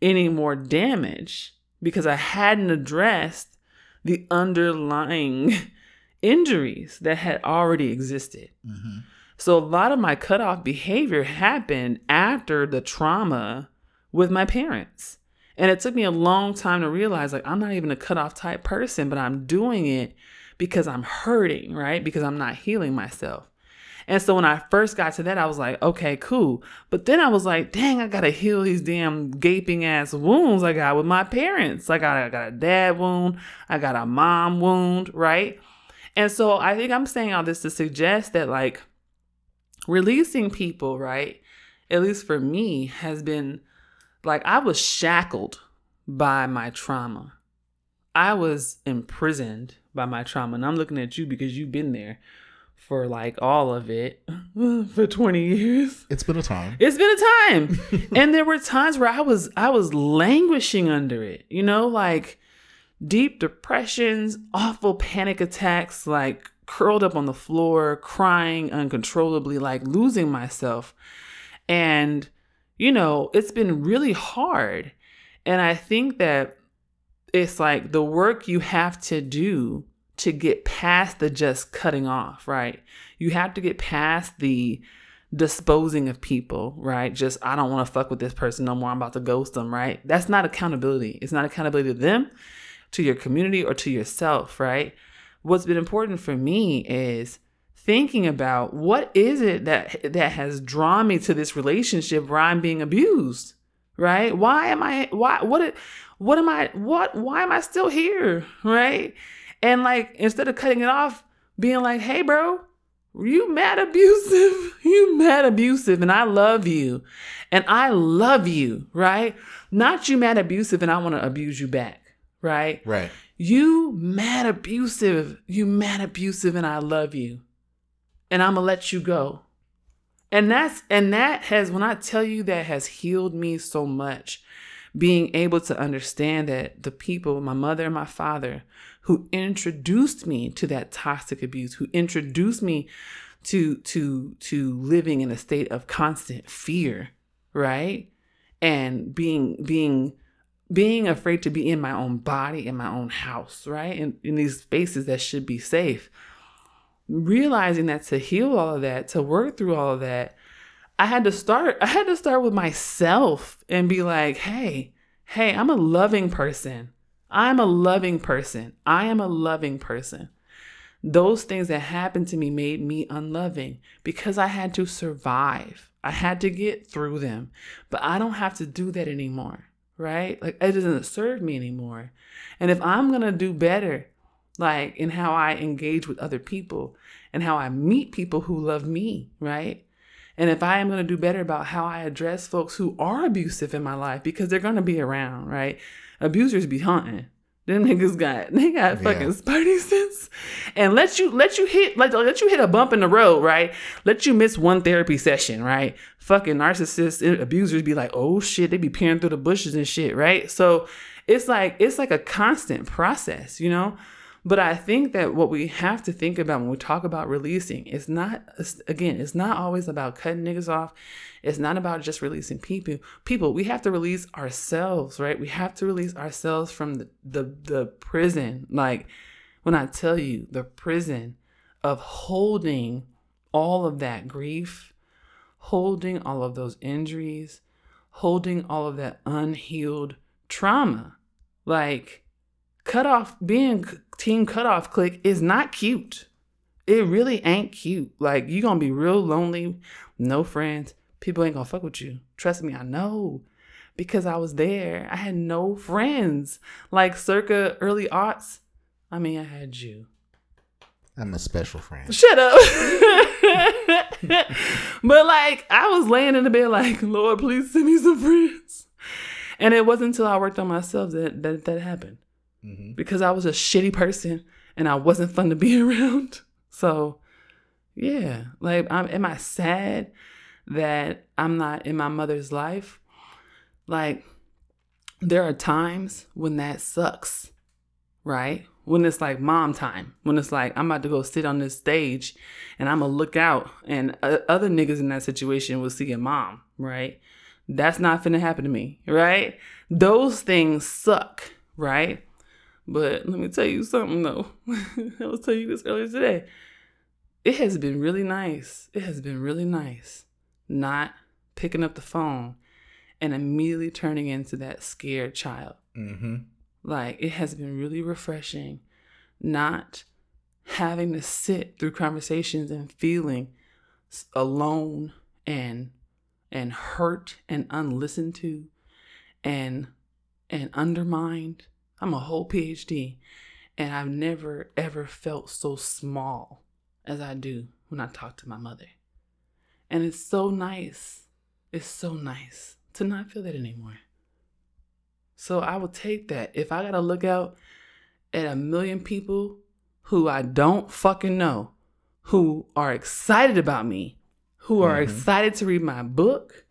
S1: any more damage because I hadn't addressed the underlying injuries that had already existed. Mm-hmm. So a lot of my cutoff behavior happened after the trauma with my parents. And it took me a long time to realize like I'm not even a cutoff type person, but I'm doing it because I'm hurting, right? Because I'm not healing myself. And so when I first got to that, I was like, okay, cool. But then I was like, dang, I gotta heal these damn gaping ass wounds I got with my parents. Like I got a dad wound, I got a mom wound, right? And so I think I'm saying all this to suggest that like releasing people, right? At least for me, has been like I was shackled by my trauma. I was imprisoned by my trauma. And I'm looking at you because you've been there for like all of it for 20 years.
S2: It's been a time.
S1: It's been a time. and there were times where I was I was languishing under it. You know, like deep depressions, awful panic attacks, like curled up on the floor, crying uncontrollably, like losing myself. And you know, it's been really hard. And I think that it's like the work you have to do to get past the just cutting off, right? You have to get past the disposing of people, right? Just, I don't want to fuck with this person no more. I'm about to ghost them, right? That's not accountability. It's not accountability to them, to your community, or to yourself, right? What's been important for me is thinking about what is it that that has drawn me to this relationship where I'm being abused, right? Why am I why what it what am I what why am I still here, right? And like instead of cutting it off, being like, "Hey, bro, you mad abusive. You mad abusive and I love you. And I love you, right? Not you mad abusive and I want to abuse you back, right?
S2: Right.
S1: You mad abusive. You mad abusive and I love you. And I'm going to let you go. And that's and that has when I tell you that has healed me so much being able to understand that the people, my mother and my father, who introduced me to that toxic abuse, who introduced me to to to living in a state of constant fear, right? And being being being afraid to be in my own body, in my own house, right? In, in these spaces that should be safe. Realizing that to heal all of that, to work through all of that, I had to start, I had to start with myself and be like, hey, hey, I'm a loving person. I'm a loving person. I am a loving person. Those things that happened to me made me unloving because I had to survive. I had to get through them. But I don't have to do that anymore, right? Like it doesn't serve me anymore. And if I'm going to do better, like in how I engage with other people and how I meet people who love me, right? And if I am going to do better about how I address folks who are abusive in my life, because they're going to be around, right? Abusers be hunting. Them niggas got they got fucking
S2: Yeah.
S1: spidey sense, and let you let you hit let let you hit a bump in the road, right? Let you miss one therapy session, right? Fucking narcissists, and abusers be like, oh shit, they be peering through the bushes and shit, right? So it's like it's like a constant process, you know. But I think that what we have to think about when we talk about releasing is not again, it's not always about cutting niggas off. It's not about just releasing people. People, we have to release ourselves, right? We have to release ourselves from the the, the prison. Like when I tell you the prison of holding all of that grief, holding all of those injuries, holding all of that unhealed trauma. Like cut off being team cutoff click is not cute. It really ain't cute. Like you gonna be real lonely, no friends. People ain't gonna fuck with you. Trust me, I know. Because I was there. I had no friends. Like circa early aughts. I mean, I had you.
S2: I'm a special friend.
S1: Shut up. but like I was laying in the bed like, Lord, please send me some friends. And it wasn't until I worked on myself that that, that happened.
S2: Mm-hmm.
S1: Because I was a shitty person and I wasn't fun to be around. So yeah. Like I'm am I sad that I'm not in my mother's life? Like there are times when that sucks, right? When it's like mom time, when it's like I'm about to go sit on this stage and I'm gonna look out, and uh, other niggas in that situation will see a mom, right? That's not finna happen to me, right? Those things suck, right? But let me tell you something though. I was telling you this earlier today. It has been really nice. It has been really nice not picking up the phone and immediately turning into that scared child.
S2: Mm-hmm.
S1: Like it has been really refreshing not having to sit through conversations and feeling alone and and hurt and unlistened to and and undermined. I'm a whole PhD and I've never ever felt so small as I do when I talk to my mother. And it's so nice. It's so nice to not feel that anymore. So I will take that. If I gotta look out at a million people who I don't fucking know, who are excited about me, who are
S2: Mhm.
S1: excited to read my book,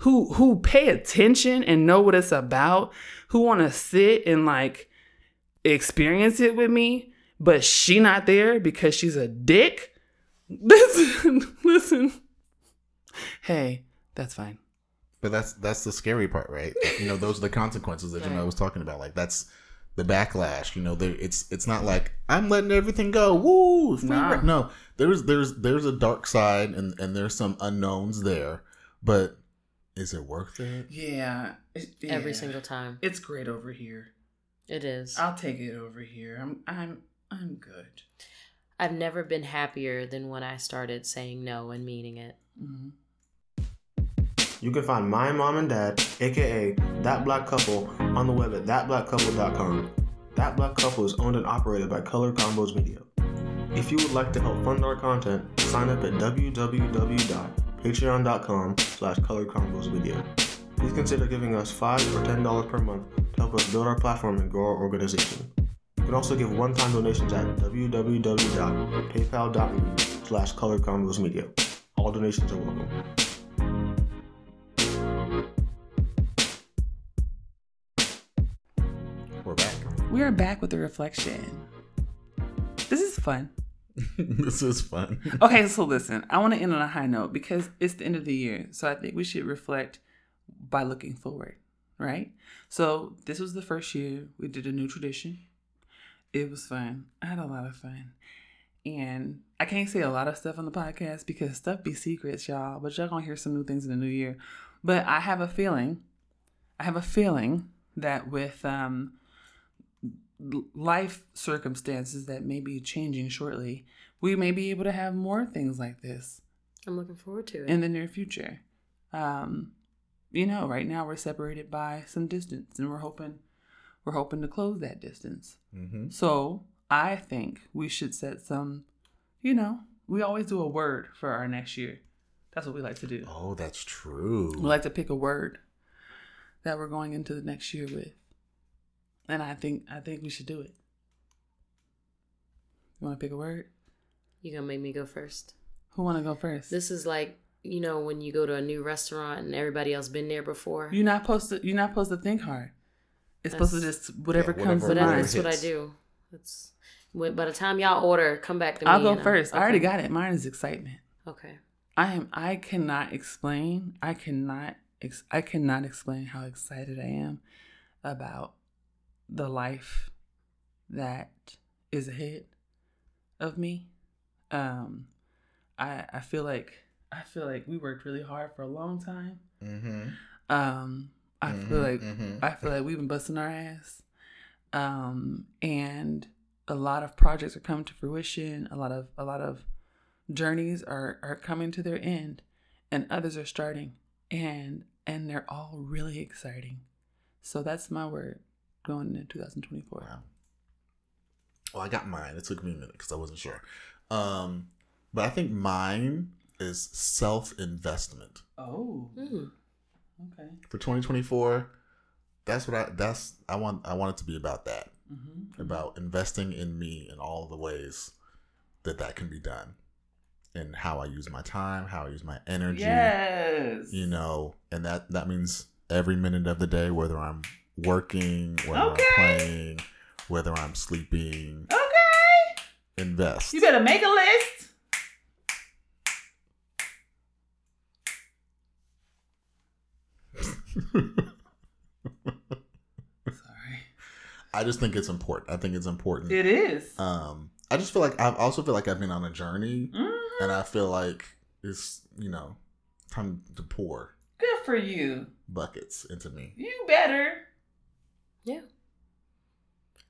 S1: who who pay attention and know what it's about, who want to sit and like experience it with me, but she not there because she's a dick. Listen, listen. Hey, that's fine.
S2: But that's that's the scary part, right? You know, those are the consequences that
S4: Right.
S2: was talking about. Like that's the backlash. You know, there it's it's not like I'm letting everything go. Woo!
S1: Nah.
S2: re-" No, there's there's there's a dark side and and there's some unknowns there. But is it worth it?
S1: Yeah,
S4: Every single time.
S1: It's great over here.
S4: It is.
S1: I'll take it over here. I'm I'm I'm good.
S4: I've never been happier than when I started saying no and meaning it.
S1: Mhm.
S7: You can find my mom and dad, aka That Black Couple, on the web at thatblackcouple.com. That Black Couple is owned and operated by Color Combos Media. If you would like to help fund our content, sign up at www.patreon.com slash colorcombosmedia. Please consider giving us 5 or $10 per month to help us build our platform and grow our organization. You can also give one-time donations at www.paypal.me slash colorcombosmedia. All donations are welcome. We're back.
S1: We are back with the reflection. This is fun.
S2: this is fun.
S1: Okay, so listen, I want to end on a high note because it's the end of the year. So I think we should reflect by looking forward, right? So this was the first year we did a new tradition. It was fun. I had a lot of fun. And I can't say a lot of stuff on the podcast because stuff be secrets, y'all. But y'all gonna hear some new things in the new year. But I have a feeling, I have a feeling that with um, life circumstances that may be changing shortly, we may be able to have more things like this
S4: I'm looking forward to it.
S1: in the near future. Um, you know, right now we're separated by some distance, and we're hoping we're hoping to close that distance.
S2: Mm-hmm.
S1: So I think we should set some. You know, we always do a word for our next year. That's what we like to do.
S2: Oh, that's true.
S1: We like to pick a word that we're going into the next year with, and I think I think we should do it. You want to pick a word?
S4: you gonna make me go first?
S1: Who want to go first?
S4: This is like you know when you go to a new restaurant and everybody else been there before.
S1: You're not supposed to. You're not supposed to think hard. It's supposed to just whatever
S2: Yeah,
S1: comes
S2: whatever-
S1: to
S4: but
S1: mind.
S4: that's what I do. It's when, by the time y'all order, come back to me.
S1: I'll go
S4: and
S1: first. I already
S4: okay.
S1: got it. Mine is excitement.
S4: Okay.
S1: I am. I cannot explain. I cannot. Ex, I cannot explain how excited I am about the life that is ahead of me. Um, I I feel like I feel like we worked really hard for a long time.
S2: Mm-hmm.
S1: Um, I feel
S2: Mhm,
S1: like
S2: mhm.
S1: I feel like we've been busting our ass. Um, and a lot of projects are coming to fruition. A lot of a lot of journeys are are coming to their end, and others are starting, and and they're all really exciting. So that's my word going into 2024.
S2: Wow. Well, I got mine. It took me a minute because I wasn't sure. Um, but I think mine is self investment
S1: Oh,
S4: Mm.
S1: okay.
S2: for 2024. That's what I. That's I want. I want it to be about that.
S1: Mm-hmm.
S2: About investing in me in all the ways that that can be done, and how I use my time, how I use my energy.
S1: Yes.
S2: You know, and that that means every minute of the day, whether I'm working, whether
S1: Okay.
S2: I'm playing, whether I'm sleeping.
S1: Okay.
S2: Invest.
S1: You better make a list. Sorry.
S2: I just think it's important. I think it's important.
S1: It is.
S2: Um, I just feel like I also feel like I've been on a journey,
S1: Mhm.
S2: and I feel like it's you know time to pour
S1: Good for you.
S2: buckets into me.
S1: You better.
S4: Yeah.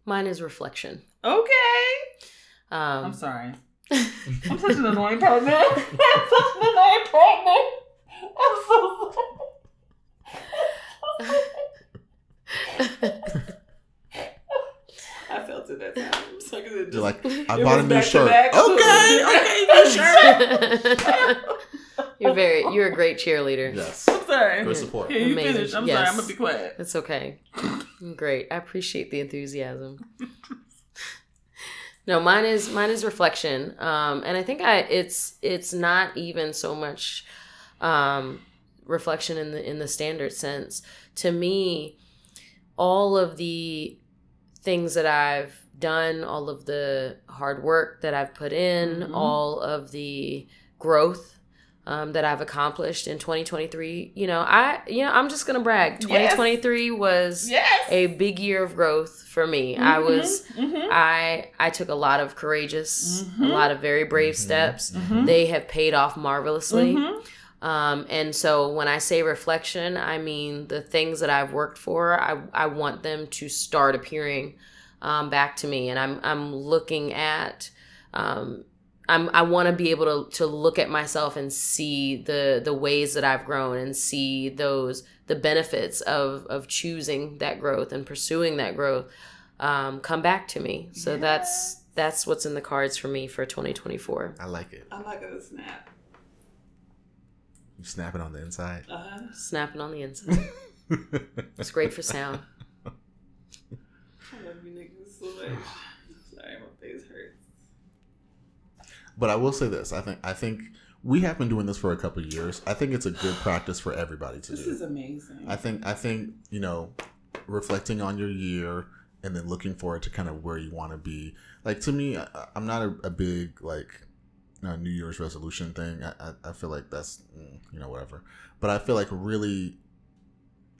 S4: Mine is reflection.
S1: Okay.
S4: Um,
S1: I'm sorry. I'm such an annoying partner. I'm such an annoying partner. I'm so sorry. I felt it that time. So I
S2: You're like, I
S1: It
S2: bought a new shirt.
S1: back, so-
S2: Okay, okay, new shirt.
S4: you're very you're a great cheerleader.
S2: yes.
S1: I'm sorry.
S2: For support.
S1: Yeah, you
S4: Amazing.
S1: finish. I'm
S4: Yes.
S1: sorry. I'm gonna be quiet.
S4: It's okay. Great. I appreciate the enthusiasm. no, mine is mine is reflection. Um, and I think I it's it's not even so much um, reflection in the in the standard sense. To me, all of the things that I've done, all of the hard work that I've put in,
S1: Mhm.
S4: all of the growth um, that I've accomplished in 2023. You know, I you know I'm just gonna brag.
S1: Yes.
S4: 2023 was
S1: Yes.
S4: a big year of growth for me. I was
S1: Mm-hmm.
S4: I I took a lot of courageous,
S1: Mhm.
S4: a lot of very brave
S2: Mhm.
S4: steps.
S1: Mhm.
S4: They have paid off marvelously.
S1: Mhm.
S4: Um, and so when I say reflection, I mean the things that I've worked for. I, I want them to start appearing um, back to me, and I'm I'm looking at. Um, I'm, I want to be able to, to look at myself and see the the ways that I've grown and see those the benefits of of choosing that growth and pursuing that growth um, come back to me. So that's that's what's in the cards for me for 2024.
S2: I like it.
S1: I like a snap.
S2: You snap it on the inside.
S1: Uh huh.
S4: Snapping on the inside. It's great for sound.
S1: I love you niggas so much. Sorry, my face hurts.
S2: But I will say this: I think I think we have been doing this for a couple of years. I think it's a good practice for everybody to
S1: This
S2: do.
S1: This is amazing.
S2: I think I think you know, reflecting on your year and then looking forward to kind of where you want to be. Like to me, I, I'm not a, a big like uh, New Year's resolution thing. I, I, I feel like that's mm, you know whatever, but I feel like really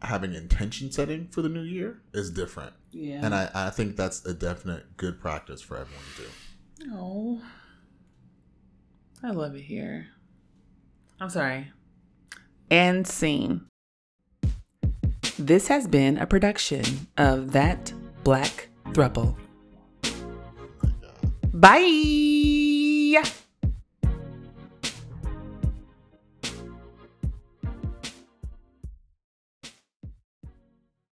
S2: having intention setting for the new year is different,
S1: Yeah.
S2: and I, I think that's a definite good practice for everyone to do.
S1: Oh, I love it here. I'm sorry. And scene. This has been a production of That Black Thruple. Oh Bye.